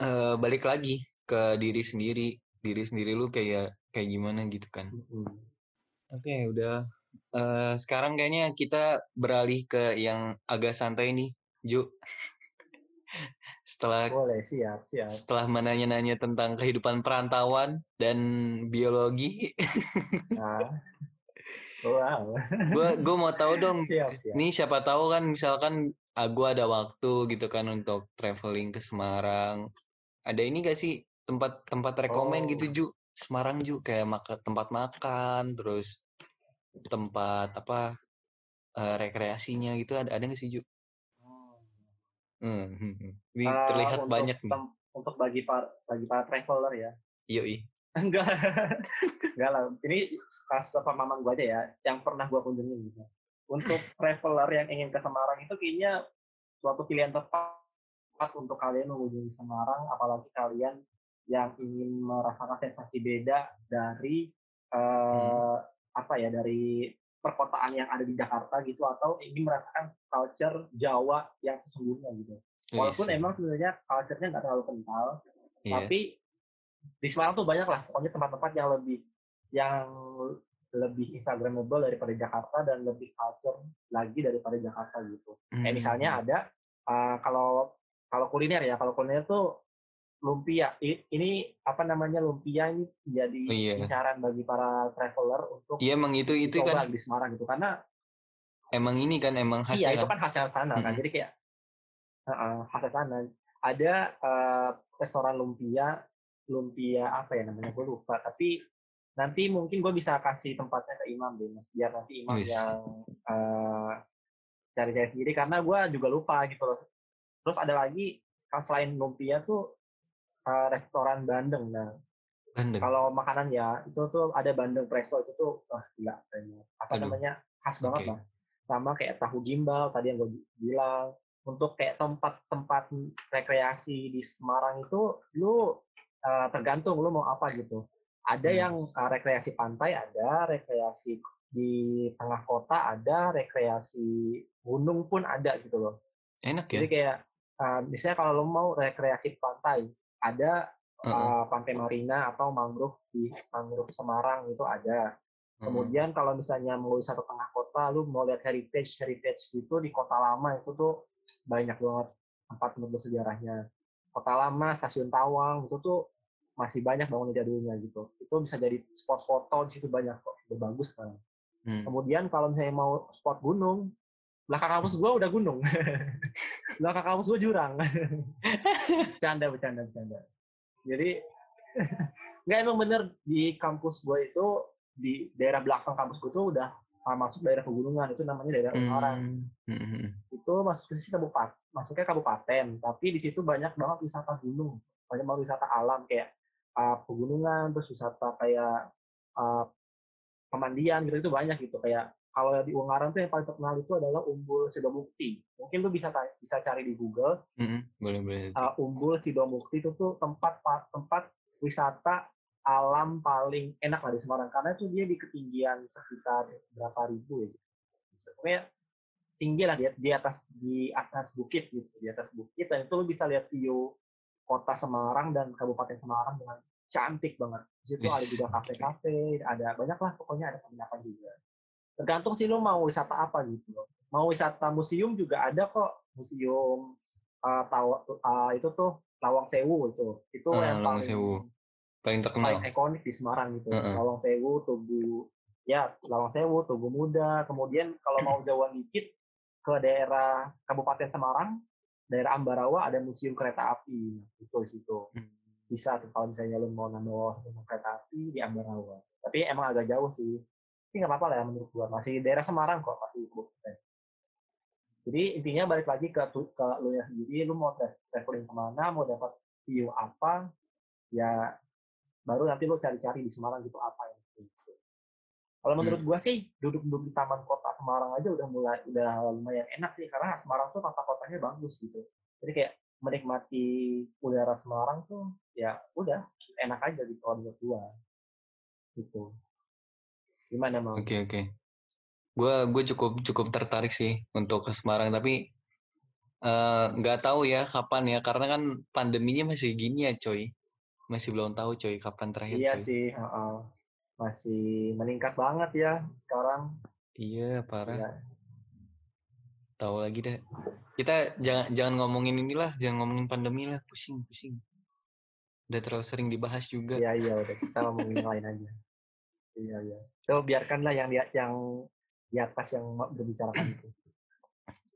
eh, balik lagi ke diri sendiri, diri sendiri lu kayak kayak gimana gitu kan. Mm-mm. Oke, udah. Eh, sekarang kayaknya kita beralih ke yang agak santai nih, Ju. setelah boleh siap siap setelah menanya-nanya tentang kehidupan perantauan dan biologi, nah wow gua gua mau tahu dong. siap siap Nih siapa tahu kan misalkan ah, gua ada waktu gitu kan untuk traveling ke Semarang. Ada ini gak sih tempat-tempat rekomen gitu Oh. Ju? Semarang Ju kayak maka, tempat makan, terus tempat apa eh, rekreasinya gitu ada ada nggak sih Ju? Hmm, hmm, hmm. Ini Ah, terlihat untuk banyak nih. untuk bagi para bagi para traveler ya Yoi. Enggak. Enggak lah. Ini kas pemahaman gue aja ya yang pernah gue kunjungi gitu. Untuk traveler yang ingin ke Semarang itu kayaknya suatu pilihan tepat untuk kalian mengunjungi Semarang apalagi kalian yang ingin merasakan sensasi beda dari eh, apa ya dari perkotaan yang ada di Jakarta gitu atau ingin merasakan culture Jawa yang sesungguhnya gitu. Walaupun Wis, emang sebenarnya culture-nya nggak terlalu kental iya. tapi di Semarang tuh banyak lah pokoknya tempat-tempat yang lebih yang lebih instagramable daripada Jakarta dan lebih culture lagi daripada Jakarta gitu. Kayak Hmm, misalnya ada uh, kalau kalau kuliner ya, kalau kuliner tuh lumpia. Ini apa namanya lumpia ini jadi Oh, iya. incaran bagi para traveler untuk Iya emang itu itu kan di Semarang gitu. Karena emang ini kan emang iya khasnya itu kan. kan khasnya sana kan. Mm-mm. Jadi kayak uh, khasnya sana. Ada uh, restoran lumpia, lumpia apa ya namanya gue lupa. Tapi nanti mungkin gue bisa kasih tempatnya ke Imam deh, Mas. biar nanti Imam Wis. yang uh, cari-cari sendiri karena gue juga lupa gitu loh. Terus ada lagi selain lumpia tuh uh, restoran Bandeng. Nah, Bandeng. kalau makanan ya itu tuh ada bandeng presto itu tuh wah gila apa Aduh. namanya khas banget Oke. lah sama kayak tahu gimbal tadi yang gue bilang untuk kayak tempat-tempat rekreasi di Semarang itu lu eh, tergantung lu mau apa gitu. Ada Hmm. yang eh, rekreasi pantai, ada rekreasi di tengah kota, ada rekreasi gunung pun ada gitu loh. Enak ya? Jadi kayak eh, misalnya kalau lo mau rekreasi pantai, ada Heeh. eh, pantai Marina atau mangrove di mangrove Semarang itu ada. heeh. Kemudian kalau misalnya mau wisata tengah kota, lu mau lihat heritage heritage gitu di kota lama itu tuh banyak banget tempat menurut sejarahnya. Kota lama, stasiun Tawang itu tuh masih banyak bangunan jadulnya gitu. Itu bisa jadi spot foto di situ banyak kok, udah bagus kan. Hmm. Kemudian kalau misalnya mau spot gunung, belakang kampus gua udah gunung. belakang kampus gua jurang. bercanda, bercanda, bercanda. Jadi nggak emang bener di kampus gua itu di daerah belakang kampus gua tuh udah ah, masuk daerah pegunungan itu namanya daerah Ungaran. Hmm. Hmm, hmm, Itu masuk ke sisi kabupaten, masuknya kabupaten, tapi di situ banyak banget wisata gunung, banyak banget wisata alam kayak ah, pegunungan, terus wisata kayak ah, pemandian gitu itu banyak gitu kayak kalau di Ungaran tuh yang paling terkenal itu adalah Umbul Sidomukti. Mungkin lu bisa bisa cari di Google hmm, hmm. Boleh, boleh. uh, Umbul Sidomukti itu tuh tempat pa- tempat wisata alam paling enak lah di Semarang karena itu dia di ketinggian sekitar berapa ribu ya. Pokoknya tinggi lah di, di atas di atas bukit gitu, di atas bukit dan itu lu bisa lihat view kota Semarang dan Kabupaten Semarang dengan cantik banget. Di situ ada juga kafe-kafe, ada banyak lah pokoknya ada penginapan juga. Tergantung sih lu mau wisata apa gitu. Mau wisata museum juga ada kok, museum uh, tawa, uh, itu tuh Lawang Sewu itu. Itu Ah, yang Lawang paling Sewu. Paling terkenal. paling ikonik di Semarang gitu. Heeh. Lawang Sewu, Tugu ya Lawang Sewu, Tugu Muda. Kemudian kalau mau jauhan dikit ke daerah Kabupaten Semarang, daerah Ambarawa ada museum kereta api. Itu situ. Hmm. Bisa tuh kalau misalnya lu mau nambah museum kereta api di Ambarawa. Tapi emang agak jauh sih. Tapi nggak apa-apa lah ya menurut gua. Masih daerah Semarang kok, masih kabupaten. Jadi intinya balik lagi ke ke lu nya sendiri, lu mau tra- traveling ke mana, mau dapat view apa, ya baru nanti lu cari-cari di Semarang gitu apa yang gitu. Kalau menurut gua sih duduk-duduk di taman kota Semarang aja udah mulai udah lumayan enak sih karena Semarang tuh tata kotanya bagus gitu. Jadi kayak menikmati udara Semarang tuh ya udah enak aja gitu kalau menurut gua. Gitu. Gimana mau? Oke, oke. Gua gue cukup cukup tertarik sih untuk ke Semarang tapi eh, nggak tahu ya kapan ya karena kan pandeminya masih gini ya, coy. Masih belum tahu coy kapan terakhir, Iya coy. sih, heeh. masih meningkat banget ya sekarang. Iya, parah. Ya, Tahu lagi deh. Kita jangan jangan ngomongin inilah, jangan ngomongin pandemi lah, pusing, pusing. Udah terlalu sering dibahas juga. Iya iya udah kita ngomongin lain aja. Iya iya. So biarkanlah yang di yang di atas yang mau berbicarakan itu.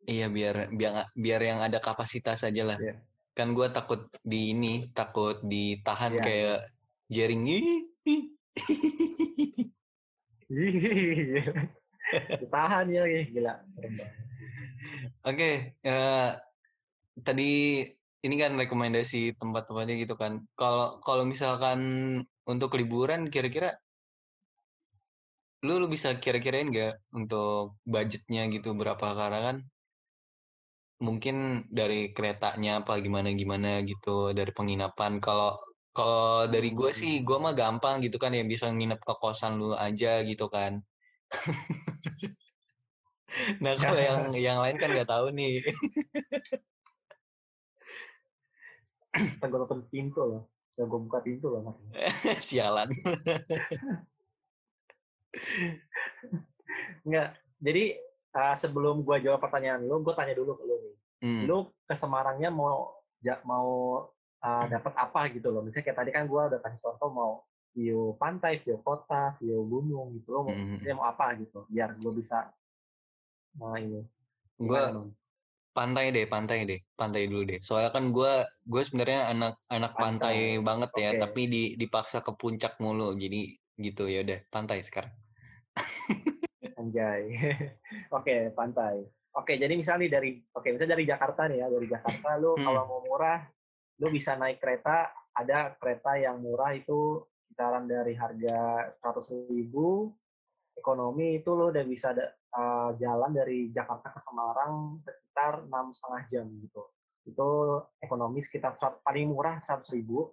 Iya, biar biar biar yang ada kapasitas aja lah. Iya. Kan gue takut di ini, takut ditahan Iya. kayak jaring. Ditahan ya, gila. Serem banget. Oke, eh, tadi ini kan rekomendasi tempat-tempatnya gitu kan. Kalau kalau misalkan untuk liburan kira-kira lu, lu bisa kira-kirain nggak untuk budgetnya gitu berapa karena kan mungkin dari keretanya apa gimana gimana gitu dari penginapan. Kalau kalau dari gue sih gue mah gampang gitu kan yang bisa nginep ke kosan lu aja gitu kan. nah kalau yang yang lain kan nggak tahu nih. Ntar gue tutup pintu loh. Ya gue buka pintu loh. Mas. Sialan. Enggak. Jadi uh, sebelum gue jawab pertanyaan lu, gue tanya dulu ke lu nih. Hmm. Lu ke Semarangnya mau ja, mau uh, dapat apa gitu loh. Misalnya kayak tadi kan gue udah kasih contoh mau view pantai, view kota, view gunung gitu. Lo mau, Mhm. dia mau apa gitu. Biar gue bisa nah ini. Gue pantai deh, pantai deh, pantai dulu deh. Soalnya kan gue gue sebenarnya anak anak pantai, Pantai. banget ya, Oke. tapi di dipaksa ke puncak mulu. Jadi gitu ya udah pantai sekarang. Anjay. Oke, pantai. Oke, jadi misalnya dari oke, misalnya dari Jakarta nih ya, dari Jakarta lu Hmm. kalau mau murah, lu bisa naik kereta, ada kereta yang murah itu kisaran dari harga 100.000 ribu, ekonomi itu lu udah bisa da- eh, jalan dari Jakarta ke Semarang sekitar enam setengah jam gitu. Itu ekonomi sekitar 100 paling murah 100.000 ribu,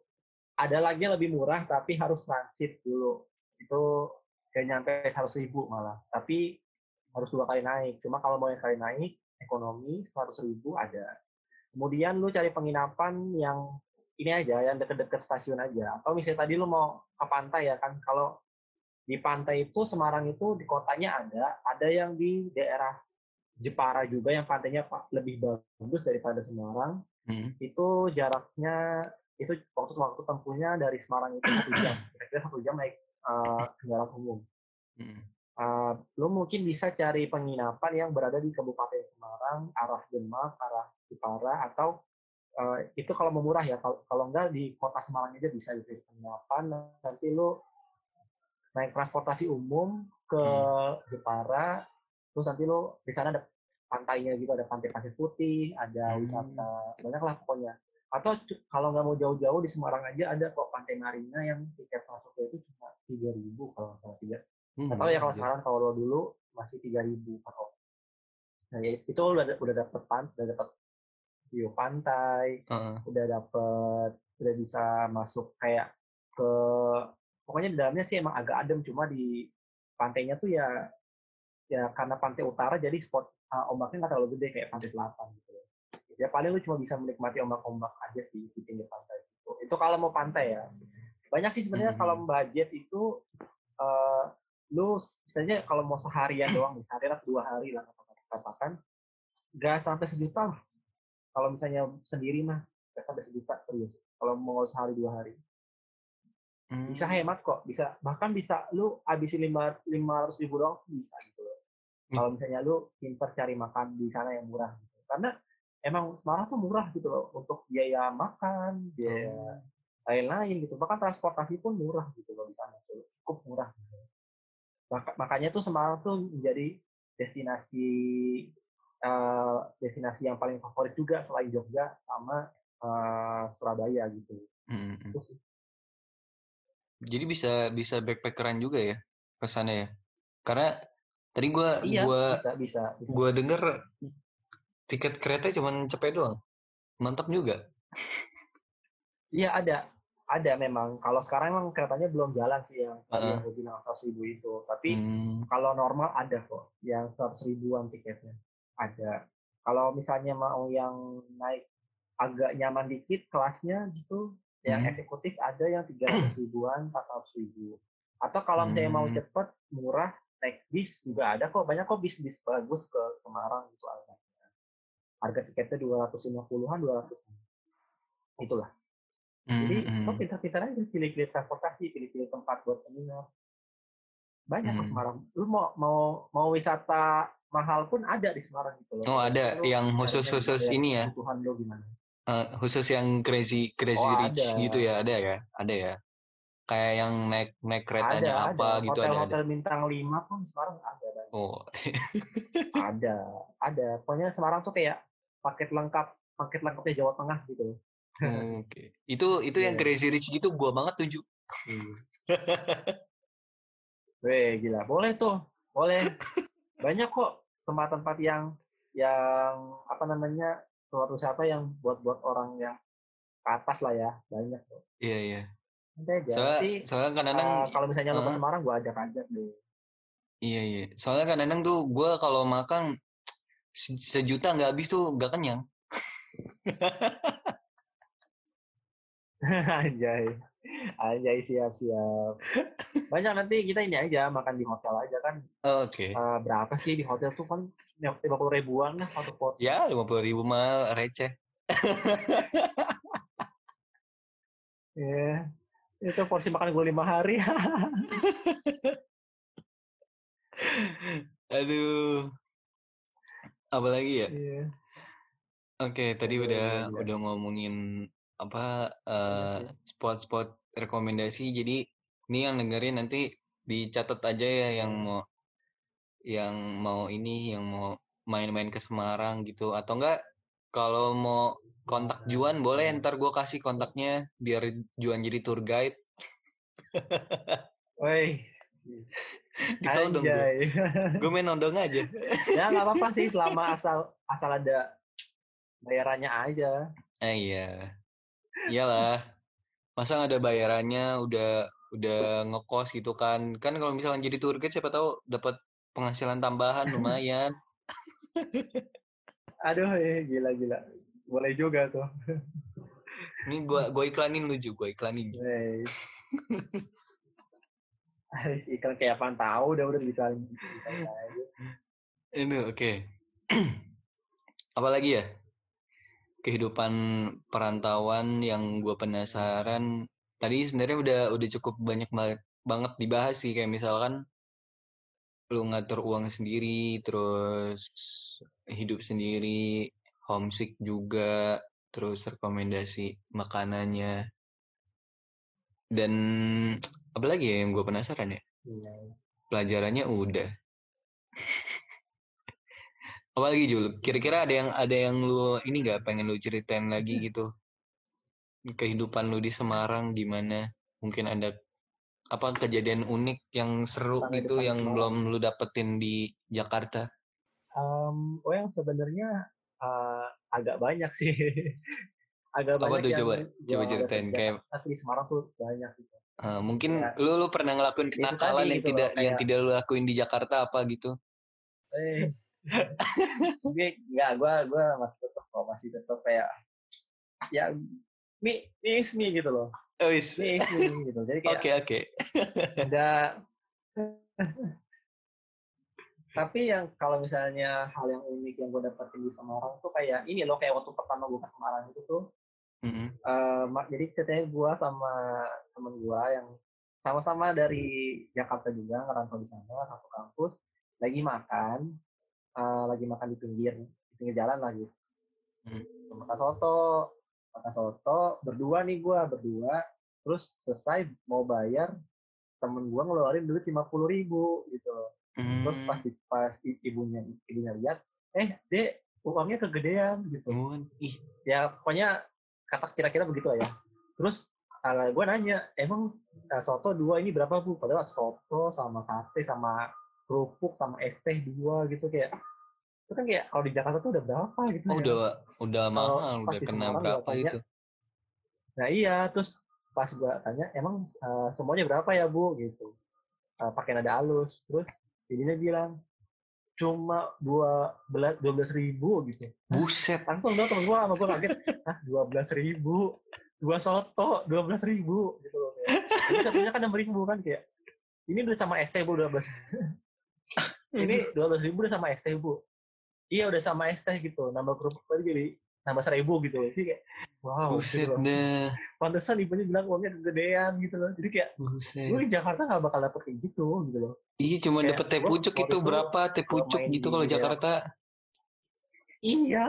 ada lagi yang lebih murah tapi harus transit dulu. Itu kayak nyampe seratus ribu malah. Tapi harus dua kali naik. Cuma kalau mau yang sekali naik, ekonomi seratus ribu ada. Kemudian lu cari penginapan yang ini aja, yang deket-deket stasiun aja. Atau misalnya tadi lu mau ke pantai ya kan, kalau di pantai itu Semarang itu di kotanya ada, ada yang di daerah Jepara juga yang pantainya lebih bagus daripada Semarang. Hmm. Itu jaraknya itu waktu waktu tempuhnya dari Semarang itu satu jam, kira-kira satu jam naik uh, kendaraan umum. Hmm. Uh, lo mungkin bisa cari penginapan yang berada di Kabupaten Semarang, arah Demak, arah Jepara, atau uh, itu kalau mau murah ya. Kalau kalau enggak di kota Semarang aja bisa di penginapan. Nanti lo naik transportasi umum ke Hmm. Jepara, terus nanti lo di sana ada pantainya gitu, ada pantai pasir putih, ada Hmm. wisata banyak lah pokoknya. Atau kalau nggak mau jauh-jauh di Semarang aja ada kok pantai Marina yang tiket masuknya itu cuma tiga ribu kalau nggak salah tiga. Hmm, tahu ya kalau sekarang kalau dulu masih tiga ribu per orang. Nah ya itu udah udah dapet pan, udah dapet view pantai, Heeh. udah dapet udah bisa masuk kayak ke pokoknya di dalamnya sih emang agak adem cuma di pantainya tuh ya ya karena pantai utara jadi spot uh, ombaknya nggak terlalu gede kayak pantai selatan gitu ya paling lu cuma bisa menikmati ombak-ombak aja sih di pinggir pantai itu itu kalau mau pantai ya banyak sih sebenarnya Mhm. kalau budget itu eh lu misalnya kalau mau seharian doang nih sehari atau dua hari lah katakan- nggak sampai sejuta lah kalau misalnya sendiri mah nggak sampai sejuta serius kalau mau sehari dua hari bisa Hmm. hemat kok bisa bahkan bisa lu habisin lima lima ratus ribu doang bisa gitu loh Hmm. kalau misalnya lu pinter cari makan di sana yang murah gitu. karena emang Semarang tuh murah gitu loh untuk biaya makan biaya Oh. lain-lain gitu bahkan transportasi pun murah gitu loh di sana tuh cukup murah gitu. Maka- makanya tuh Semarang tuh menjadi destinasi eh, destinasi yang paling favorit juga selain Jogja sama eh, Surabaya gitu Hmm, hmm. itu sih Jadi bisa bisa backpackeran juga ya ke sana ya. Karena tadi gua iya gua bisa bisa, bisa. gua denger tiket kereta cuman cepet doang. Mantap juga. Iya ada, ada memang. Kalau sekarang emang keretanya belum jalan sih yang tadi Heeh. yang gue bilang seratus ribu itu. Tapi Hmm. kalau normal ada kok, yang seratus ribuan tiketnya ada. Kalau misalnya mau yang naik agak nyaman dikit kelasnya gitu, yang Hmm. eksekutif ada yang tiga ratus ribuan, empat ratus ribu. Atau kalau misalnya mau Hmm. cepet, murah, naik bis juga ada kok. Banyak kok bis-bis bagus ke Semarang gitu harganya. Harga tiketnya dua ratus lima puluhan, dua ratus. Itulah. Hmm, Jadi hmm. lo pintar-pintar aja pilih-pilih transportasi, pilih-pilih tempat buat menginap. Banyak kok Hmm. Semarang. Lu mau mau mau wisata mahal pun ada di Semarang gitu loh. Oh, ada Lu yang khusus-khusus ini ya. Lo gimana? Eh, khusus yang crazy crazy Oh, rich ada. gitu ya, ada ya, ada ya. Kayak yang naik naik keretanya ada, apa ada. gitu ada ada. Hotel-hotel bintang 5 pun Semarang ada. banyak. Oh, ada, ada. Pokoknya Semarang tuh kayak paket lengkap, paket lengkapnya Jawa Tengah gitu loh. oke. Itu itu yang Iya. crazy rich gitu gua banget tuju. Hmm. Weh, gila. Boleh tuh. Boleh. Banyak kok tempat-tempat yang yang apa namanya tempat wisata yang buat buat orang yang ke atas lah ya. Banyak kok. Iya, iya. Nanti. Soalnya soalnya kadang-kadang eh, kalau misalnya lo ke. Semarang, gua ajak-ajak deh. Iya iya. Soalnya kadang-kadang tuh gue kalau makan se- sejuta nggak habis tuh nggak kenyang. Anjay. Anjay siap-siap. Banyak nanti kita ini aja makan di hotel aja kan. Oh, Oke. Eh, berapa sih di hotel tuh kan lima puluh ribuan lah satu porsi. Ya lima puluh ribu mah receh. Iya. Itu porsi makan gue lima hari. Aduh. Apalagi ya? Iya. Oke, tadi Aduh, udah gila, gila. udah ngomongin apa sih. spot-spot rekomendasi. Jadi ini yang dengerin nanti dicatat aja ya yang Iya. mau yang mau ini yang mau main-main ke Semarang gitu atau enggak kalau mau kontak Juan boleh Iya. ntar gue kasih kontaknya biar Juan jadi tour guide Woi. ditodong gue gue main nodong aja. Ya nggak apa-apa sih selama asal asal ada bayarannya aja. eh iya. Iyalah. Masa nggak ada bayarannya udah udah ngekos gitu kan. Kan kalau misalnya jadi tour guide siapa tahu dapat penghasilan tambahan lumayan. Aduh, eh, gila gila. Boleh juga tuh. ini gua gua iklanin lu juga gua iklanin Hey. Iklan kayak apaan tahu udah udah bisa ini oke. Apalagi ya? Kehidupan perantauan yang gue penasaran. Tadi sebenarnya udah udah cukup banyak banget dibahas sih kayak misalkan lu ngatur uang sendiri terus hidup sendiri homesick juga terus rekomendasi makanannya. Dan apa lagi ya yang gue penasaran ya Iya. pelajarannya udah apalagi Jul kira-kira ada yang ada yang lu ini nggak pengen lu ceritain lagi gitu kehidupan lu di Semarang gimana mungkin ada apa kejadian unik yang seru gitu yang Semarang. belum lu dapetin di Jakarta Em, oh yang sebenarnya eh, agak banyak sih. agak Apa banyak tuh? yang Coba- coba ceritain, kayak- di Semarang tuh banyak gitu. Eh, mungkin Ya. lu lu pernah ngelakuin kenakalan yang gitu loh, tidak yang kayak- tidak lu lakuin di Jakarta apa gitu? Eh, gue nggak, gue gue masih tetap kok masih tetap kayak ya me, me is me gitu loh, oh, is- me is me gitu. Jadi kayak oke oke. ada tapi yang kalau misalnya hal yang unik yang gue dapetin di Semarang tuh kayak ini loh kayak waktu pertama gue ke Semarang itu tuh Mm-mm. eh, ma- jadi ceritanya gue sama temen gue yang sama-sama dari Jakarta juga ngerantau di sana satu kampus lagi makan eh, lagi makan di pinggir di pinggir jalan lagi Hmm. makan soto makan soto berdua nih gue berdua terus selesai mau bayar temen gue ngeluarin duit lima puluh ribu gitu terus pas di- pas ibunya ibunya lihat eh dek uangnya kegedean gitu Hmm. ih ya pokoknya kata kira-kira begitu ya. Terus gue nanya emang eh, soto dua ini berapa bu? Padahal soto sama sate sama kerupuk sama es teh dua gitu kayak itu kan kayak kalau di Jakarta tuh udah berapa gitu oh ya. udah udah mahal pas udah kena berapa tanya, itu? nah iya terus pas gue tanya emang eh, semuanya berapa ya bu? Gitu. Eh, pakai nada halus. Terus jadinya bilang cuma dua belas dua belas ribu gitu. Buset. Langsung dong temen gue sama gue kaget ah dua belas ribu dua soto dua belas ribu gitu loh kayak. Satunya kan enam ribu kan kayak ini udah sama ST bu dua belas ini dua belas ribu udah sama ST bu. Iya udah sama ST gitu nambah kerupuk tadi jadi nambah seribu gitu jadi kayak wow buset gitu loh. dah pantesan ibunya bilang uangnya kegedean gitu loh. Jadi kayak gue buset di Jakarta nggak bakal dapet kayak gitu gitu loh. Iya cuma kayak dapet teh pucuk itu berapa? Teh pucuk gitu kalau Jakarta. Iya.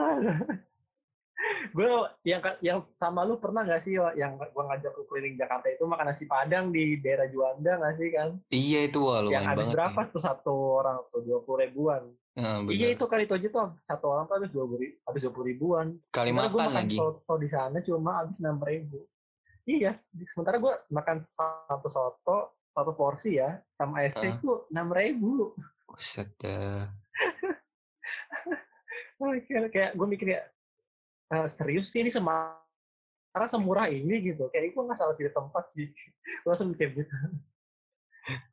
Gue yang yang sama lu pernah nggak sih yang gue ngajak lu keliling Jakarta itu makan nasi Padang di daerah Juanda nggak sih kan? iya itu wah yang lumayan habis banget berapa sih tuh satu orang tuh dua puluh ribuan. Nah, Iya itu kali itu aja tuh satu orang tuh habis dua puluh habis dua puluh ribuan. kali Sementara gue makan lagi soto di sana cuma habis enam ribu. Iya, sementara gue makan satu soto satu porsi ya sama es teh itu enam ribu. buset dah kayak gue mikir ya "Eh, serius sih ini Semarang semurah ini gitu. Kayak gue nggak salah pilih tempat sih. Gue langsung mikir gitu.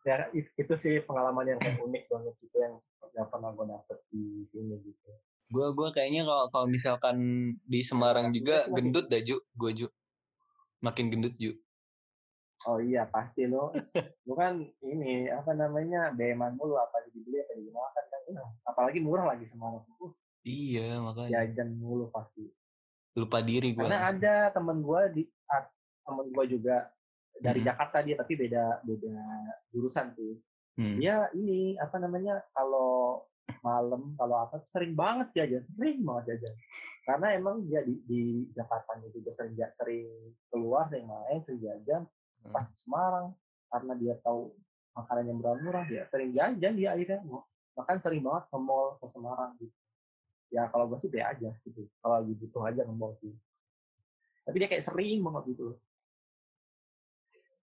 Ya it- itu sih pengalaman yang kayak unik banget gitu yang nggak pernah gue dapet di sini gitu. Gua gua kayaknya kalau kalau misalkan di Semarang juga gendut dah ju. Gua ju. Makin gendut ju. Oh iya pasti lo lu kan ini apa namanya beman mulu apa dibeli apa dimakan kan Nah, apalagi murah lagi Semarang. Uh, iya makanya. Jajan mulu pasti lupa diri gua karena ada temen gue di ah, temen gue juga dari Mhm. Jakarta dia tapi beda beda jurusan sih Hmm. dia ini apa namanya kalau malam kalau apa sering banget jajan sering banget jajan karena emang dia di, di Jakarta juga sering sering keluar sering main sering jajan Hmm. pas Semarang karena dia tahu makanan yang murah-murah dia sering jajan dia akhirnya bahkan sering banget ke mall ke Semarang gitu ya kalau gue sih be aja gitu. Kalau lagi butuh aja mall sih. Tapi dia kayak sering banget gitu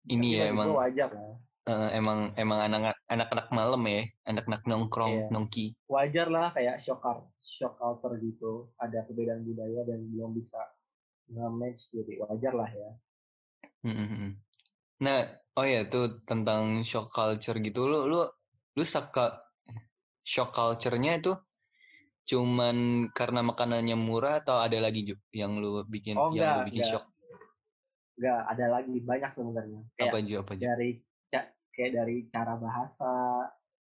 ini Tapi ya emang wajar lah. eh, emang emang anak anak-anak malam ya anak-anak nongkrong Iya. nongki. Wajar lah kayak shock shock culture gitu. Ada perbedaan budaya dan belum bisa nge-match jadi wajar lah ya. Mhm mhm. Nah, oh ya tuh tentang shock culture gitu, lu lu lu suka shock culture-nya itu cuman karena makanannya murah atau ada lagi Ju, yang lu bikin Oh yang lu enggak, bikin enggak. shock? Enggak, ada lagi banyak sebenarnya. Kayak Apa Ju apa Ju? dari kayak dari cara bahasa,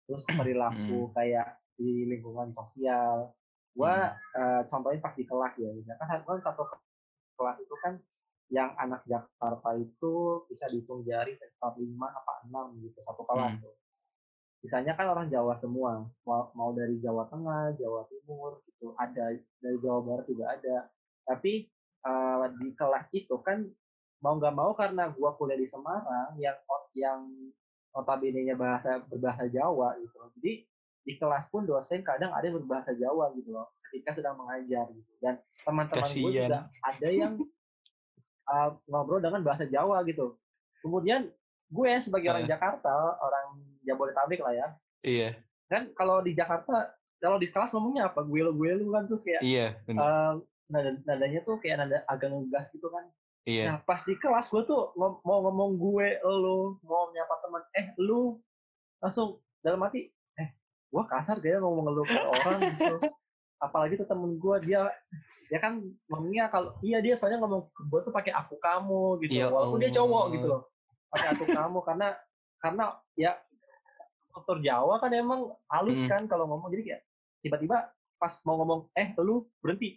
terus perilaku Mhm. kayak di lingkungan sosial. Gua eh, contohnya pas di kelas ya, misalkan kan satu kelas itu kan yang anak Jakarta itu bisa dihitung jari sekitar 5 apa 6 gitu satu kelas Hmm. tuh. Sisanya kan orang Jawa semua, mau, mau dari Jawa Tengah, Jawa Timur gitu, ada dari Jawa Barat juga ada. Tapi eh, di kelas itu kan mau nggak mau karena gua kuliah di Semarang yang yang notabene-nya bahasa berbahasa Jawa gitu loh. Jadi di kelas pun dosen kadang ada yang berbahasa Jawa gitu loh ketika sedang mengajar gitu. Dan teman-teman gue juga ada yang uh, ngobrol dengan bahasa Jawa gitu. Kemudian gue sebagai orang. Jakarta, orang Jabodetabek lah ya, Iya, kan kalau di Jakarta kalau di kelas ngomongnya apa? Gue lu gue lu kan terus kayak iya, bener. uh, nada nadanya tuh kayak nada agak ngegas gitu kan. Iya. Nah pas di kelas gue tuh ngom- mau ngomong gue, lu, mau nyapa teman, eh lu, langsung dalam hati, eh gue kasar gak ya ngomong lu ke orang gitu. Apalagi tuh temen gue dia dia kan ngomongnya kalau iya dia soalnya ngomong ke gue tuh pakai aku kamu gitu, Ya walaupun dia cowok gitu loh, pakai aku kamu karena karena ya faktor Jawa kan emang halus Mm. kan kalau ngomong. Jadi kayak tiba-tiba pas mau ngomong eh lu berhenti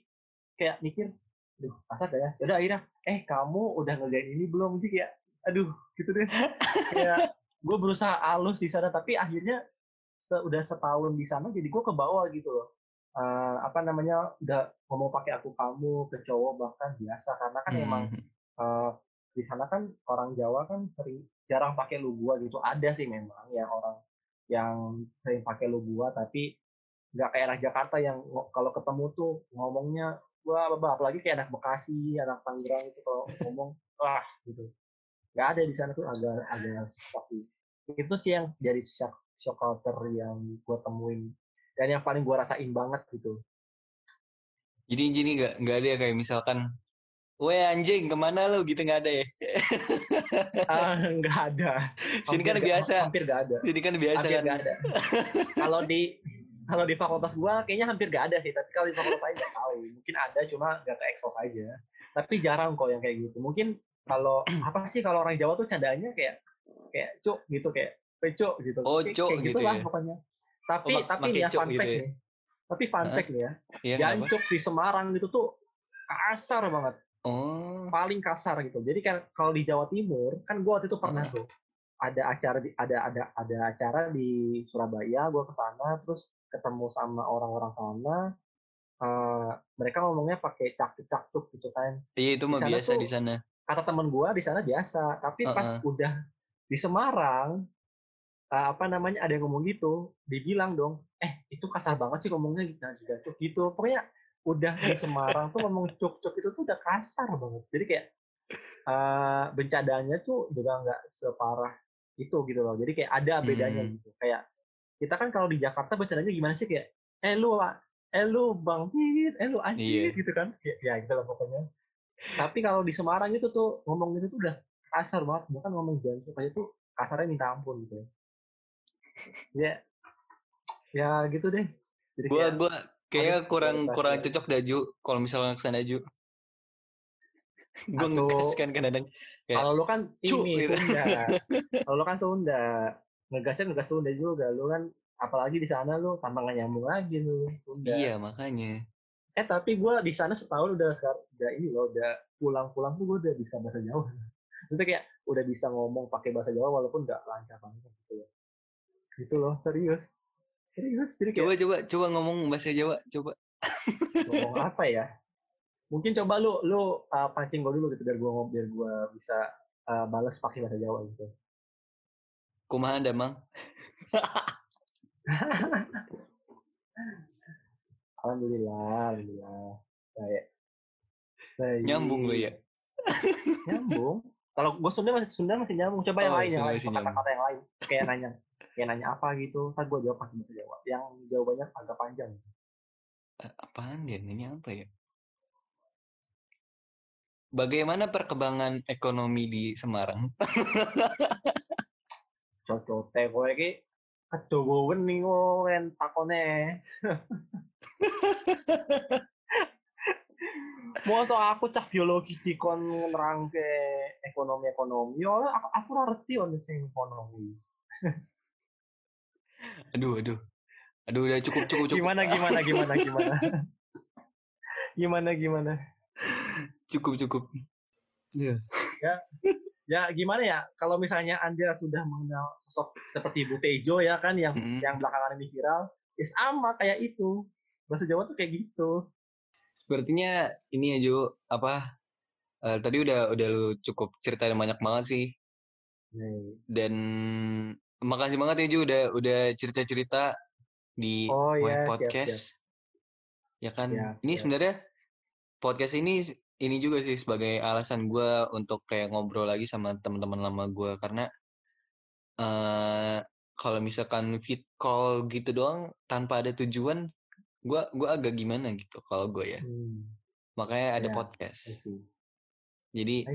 kayak mikir aduh kasar gak ya. Yaudah akhirnya eh kamu udah ngerjain ini belum? Jadi kayak aduh gitu deh. Kayak gue berusaha halus di sana tapi akhirnya udah setahun di sana jadi gue ke bawah gitu loh. Eh, apa namanya udah ngomong pakai aku kamu ke cowok bahkan biasa. Karena kan emang Mhm. eh, di sana kan orang Jawa kan sering jarang pakai lu gua gitu. Ada sih memang yang orang yang sering pakai lu gua tapi nggak kayak anak Jakarta yang kalau ketemu tuh ngomongnya wah apa apalagi kayak anak Bekasi anak Tangerang itu kalau ngomong wah gitu nggak ada di sana tuh agak agak sih. itu sih yang dari shock shock culture yang gua temuin dan yang paling gua rasain banget gitu Jadi jadi nggak nggak ada ya kayak misalkan, weh anjing ke mana lu gitu nggak ada ya? ah nggak ada Sini kan nggak- biasa. hampir nggak ada Ini kan biasa hampir kan. nggak ada. kalau di kalau di fakultas gua kayaknya hampir nggak ada sih, tapi kalau di fakultas lain nggak tahu. Mungkin ada cuma nggak ke expose aja. Tapi jarang kok yang kayak gitu. Mungkin kalau apa sih kalau orang Jawa tuh candaannya kayak kayak cuk gitu kayak pecuk gitu. Oh, cuk kayak gitu gitulah ya. pokoknya. Tapi mak- tapi ya fun gitu fact ya. nih. Tapi fun fact nih ya. Iya? Jancuk di Semarang itu tuh kasar banget Oh, paling kasar gitu. Jadi kan kalau di Jawa Timur, kan gua waktu itu pernah tuh ada acara di, ada ada ada acara di Surabaya, gua ke sana terus ketemu sama orang-orang sana. eh, mereka ngomongnya pakai caktuk-caktuk gitu kan. iya itu mah biasa di sana. Kata temen gua di sana biasa, tapi pas udah di Semarang eh, apa namanya ada yang ngomong gitu, dibilang dong, eh itu kasar banget sih ngomongnya gitu, nah, juga gitu. Pokoknya udah di Semarang tuh ngomong cuk-cuk itu tuh udah kasar banget. Jadi kayak eh bencadanya tuh juga nggak separah itu gitu loh. Jadi kayak ada bedanya Hmm. gitu. Kayak kita kan kalau di Jakarta bencadanya gimana sih kayak eh lu ah, eh lu bang eh lu anjir Iya. gitu kan. Ya, ya gitu lah pokoknya. Tapi kalau di Semarang itu tuh ngomong gitu tuh udah kasar banget. Bahkan ngomong jancuk aja tuh kasarnya minta ampun gitu. Ya, ya gitu deh. Jadi Gua kayak, gua kayaknya kurang kurang cocok daju kalau misalnya ke sana Ju. Gua Atau- ngegas kan kadang-kadang. kayak, kalau lu kan ini gitu. Sunda. kalau lu kan Sunda. Ngegasnya ngegas Sunda juga. Lu kan apalagi di sana lu tanpa nggak nyambung lagi lu Sunda. Iya makanya. Eh tapi gue di sana setahun udah udah ini loh udah pulang-pulang tuh gue udah bisa bahasa Jawa. Itu kayak udah bisa ngomong pakai bahasa Jawa walaupun nggak lancar banget gitu loh. Gitu loh serius. Serius. Kayak Coba coba coba ngomong bahasa Jawa, coba. ngomong apa ya? Mungkin coba lu lu uh, pancing gue dulu gitu biar gue biar gue bisa uh, balas pakai bahasa Jawa gitu. Kumaha damang? Alhamdulillah, alhamdulillah. Baik. Baik. Nyambung lo ya. Nyambung. Kalau gue Sunda masih Sunda masih nyambung. Coba yang Oh, lain, yang lain, kata-kata yang lain. Kayak nanya, kayak nanya apa gitu. Ntar gue jawab pakai bahasa Jawa. Yang jawabannya agak panjang. A- Apaan dia? Nanya apa ya? bagaimana perkembangan ekonomi di Semarang? Cocote kowe iki kedowo wening kok kan takone. Moto aku cah biologi dikon nerangke ekonomi-ekonomi, yo aku aku ora ngerti sing ekonomi. aduh, aduh. Aduh, udah cukup, cukup, cukup. Gimana gimana gimana gimana? gimana gimana? Cukup, cukup. Iya. Ya gimana ya kalau misalnya Anda sudah mengenal sosok seperti Bu Tejo ya kan yang Mm-mm. yang belakangan ini viral, ya sama kayak itu. Bahasa Jawa tuh kayak gitu. Sepertinya ini ya Jo, apa? eh, tadi udah udah lu cukup ceritain banyak banget sih Nih. dan makasih banget ya Ju udah udah cerita-cerita di Oh, Web iya, siap, Podcast. Ya kan, Siap, ini siap. sebenarnya podcast ini ini juga sih sebagai alasan gua untuk kayak ngobrol lagi sama teman-teman lama gua karena eh kalau misalkan fit call gitu doang tanpa ada tujuan, gua gua agak gimana gitu kalau gue ya. Hmm, Makanya ada Ya, podcast. Jadi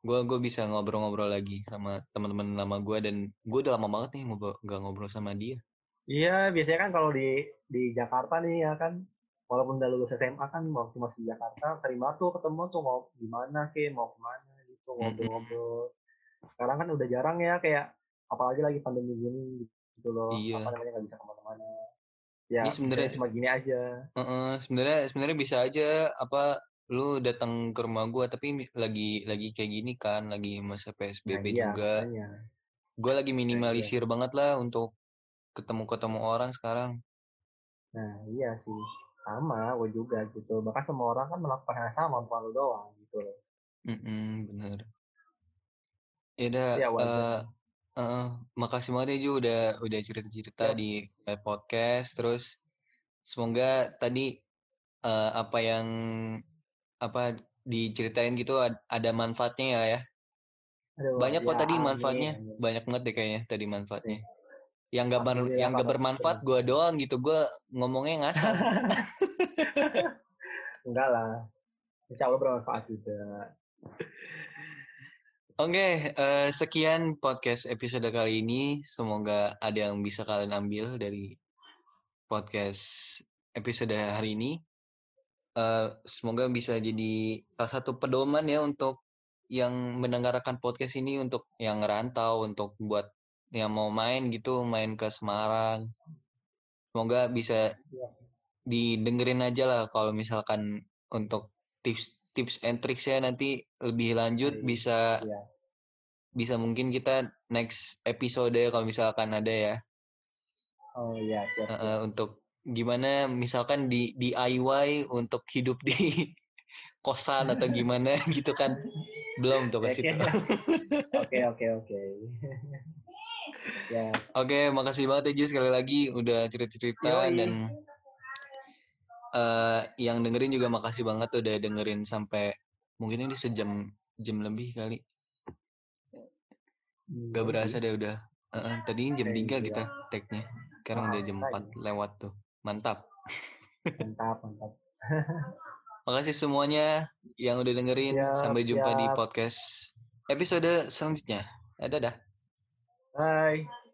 gue gue bisa ngobrol-ngobrol lagi sama teman-teman lama gue dan gue udah lama banget nih ngobrol gak ngobrol sama dia. Iya, biasanya kan kalau di di Jakarta nih ya kan, walaupun udah lulus SMA kan waktu masih di Jakarta, sering banget tuh ketemu tuh mau gimana ke, mau ke mana gitu, ngobrol-ngobrol. Sekarang kan udah jarang ya kayak apalagi lagi pandemi gini gitu loh, Iya. apa namanya nggak bisa ke mana-mana. Ya, Ini sebenarnya- cuma gini aja. Heeh, sebenarnya sebenarnya bisa aja apa lu datang ke rumah gue tapi lagi lagi kayak gini kan lagi masa Nah, PSBB iya, juga. Gue lagi minimalisir banget lah untuk ketemu-ketemu orang sekarang. Nah, iya sih. Sama, gue juga gitu. Bahkan semua orang kan melakukan hal yang sama, bukan lu doang gitu loh. Mm-mm, bener. Ya udah, Ya, eh, eh, makasih banget ya Ju udah udah cerita-cerita Yap. di web podcast. Terus semoga tadi eh, apa yang apa diceritain gitu ad- ada manfaatnya ya ya. Aduh, Banyak kok ya, tadi amin, manfaatnya, amin. banyak banget deh kayaknya tadi manfaatnya. Yang gak ber- yang gak bermanfaat gitu. gua doang gitu, gua ngomongnya ngasal. Enggak lah. Insya Allah bermanfaat juga. Oke, eh, sekian podcast episode kali ini. Semoga ada yang bisa kalian ambil dari podcast episode hari ini. Eh, semoga bisa jadi salah satu pedoman ya untuk yang mendengarkan podcast ini untuk yang ngerantau, untuk buat yang mau main gitu, main ke Semarang. Semoga bisa Iya. didengerin aja lah kalau misalkan untuk tips tips and tricksnya nanti lebih lanjut Iya. bisa Iya. bisa mungkin kita next episode kalau misalkan ada ya Oh iya, eh, siap. eh, untuk gimana misalkan di DIY untuk hidup di kosan atau gimana gitu kan belum tuh Oke, situ. Oke, oke, oke. Ya, Oke, makasih banget ya Ju sekali lagi udah cerita-cerita Yoi. dan eh yang dengerin juga makasih banget udah dengerin sampai mungkin ini sejam jam lebih kali. Gak berasa deh udah. Eh, tadi jam 3 iya. kita tag-nya. Sekarang udah jam Makanya. 4 lewat tuh. Mantap. Mantap, mantap. Makasih semuanya yang udah dengerin. Siap, Sampai jumpa di siap. podcast episode selanjutnya. Ya, dadah. Bye.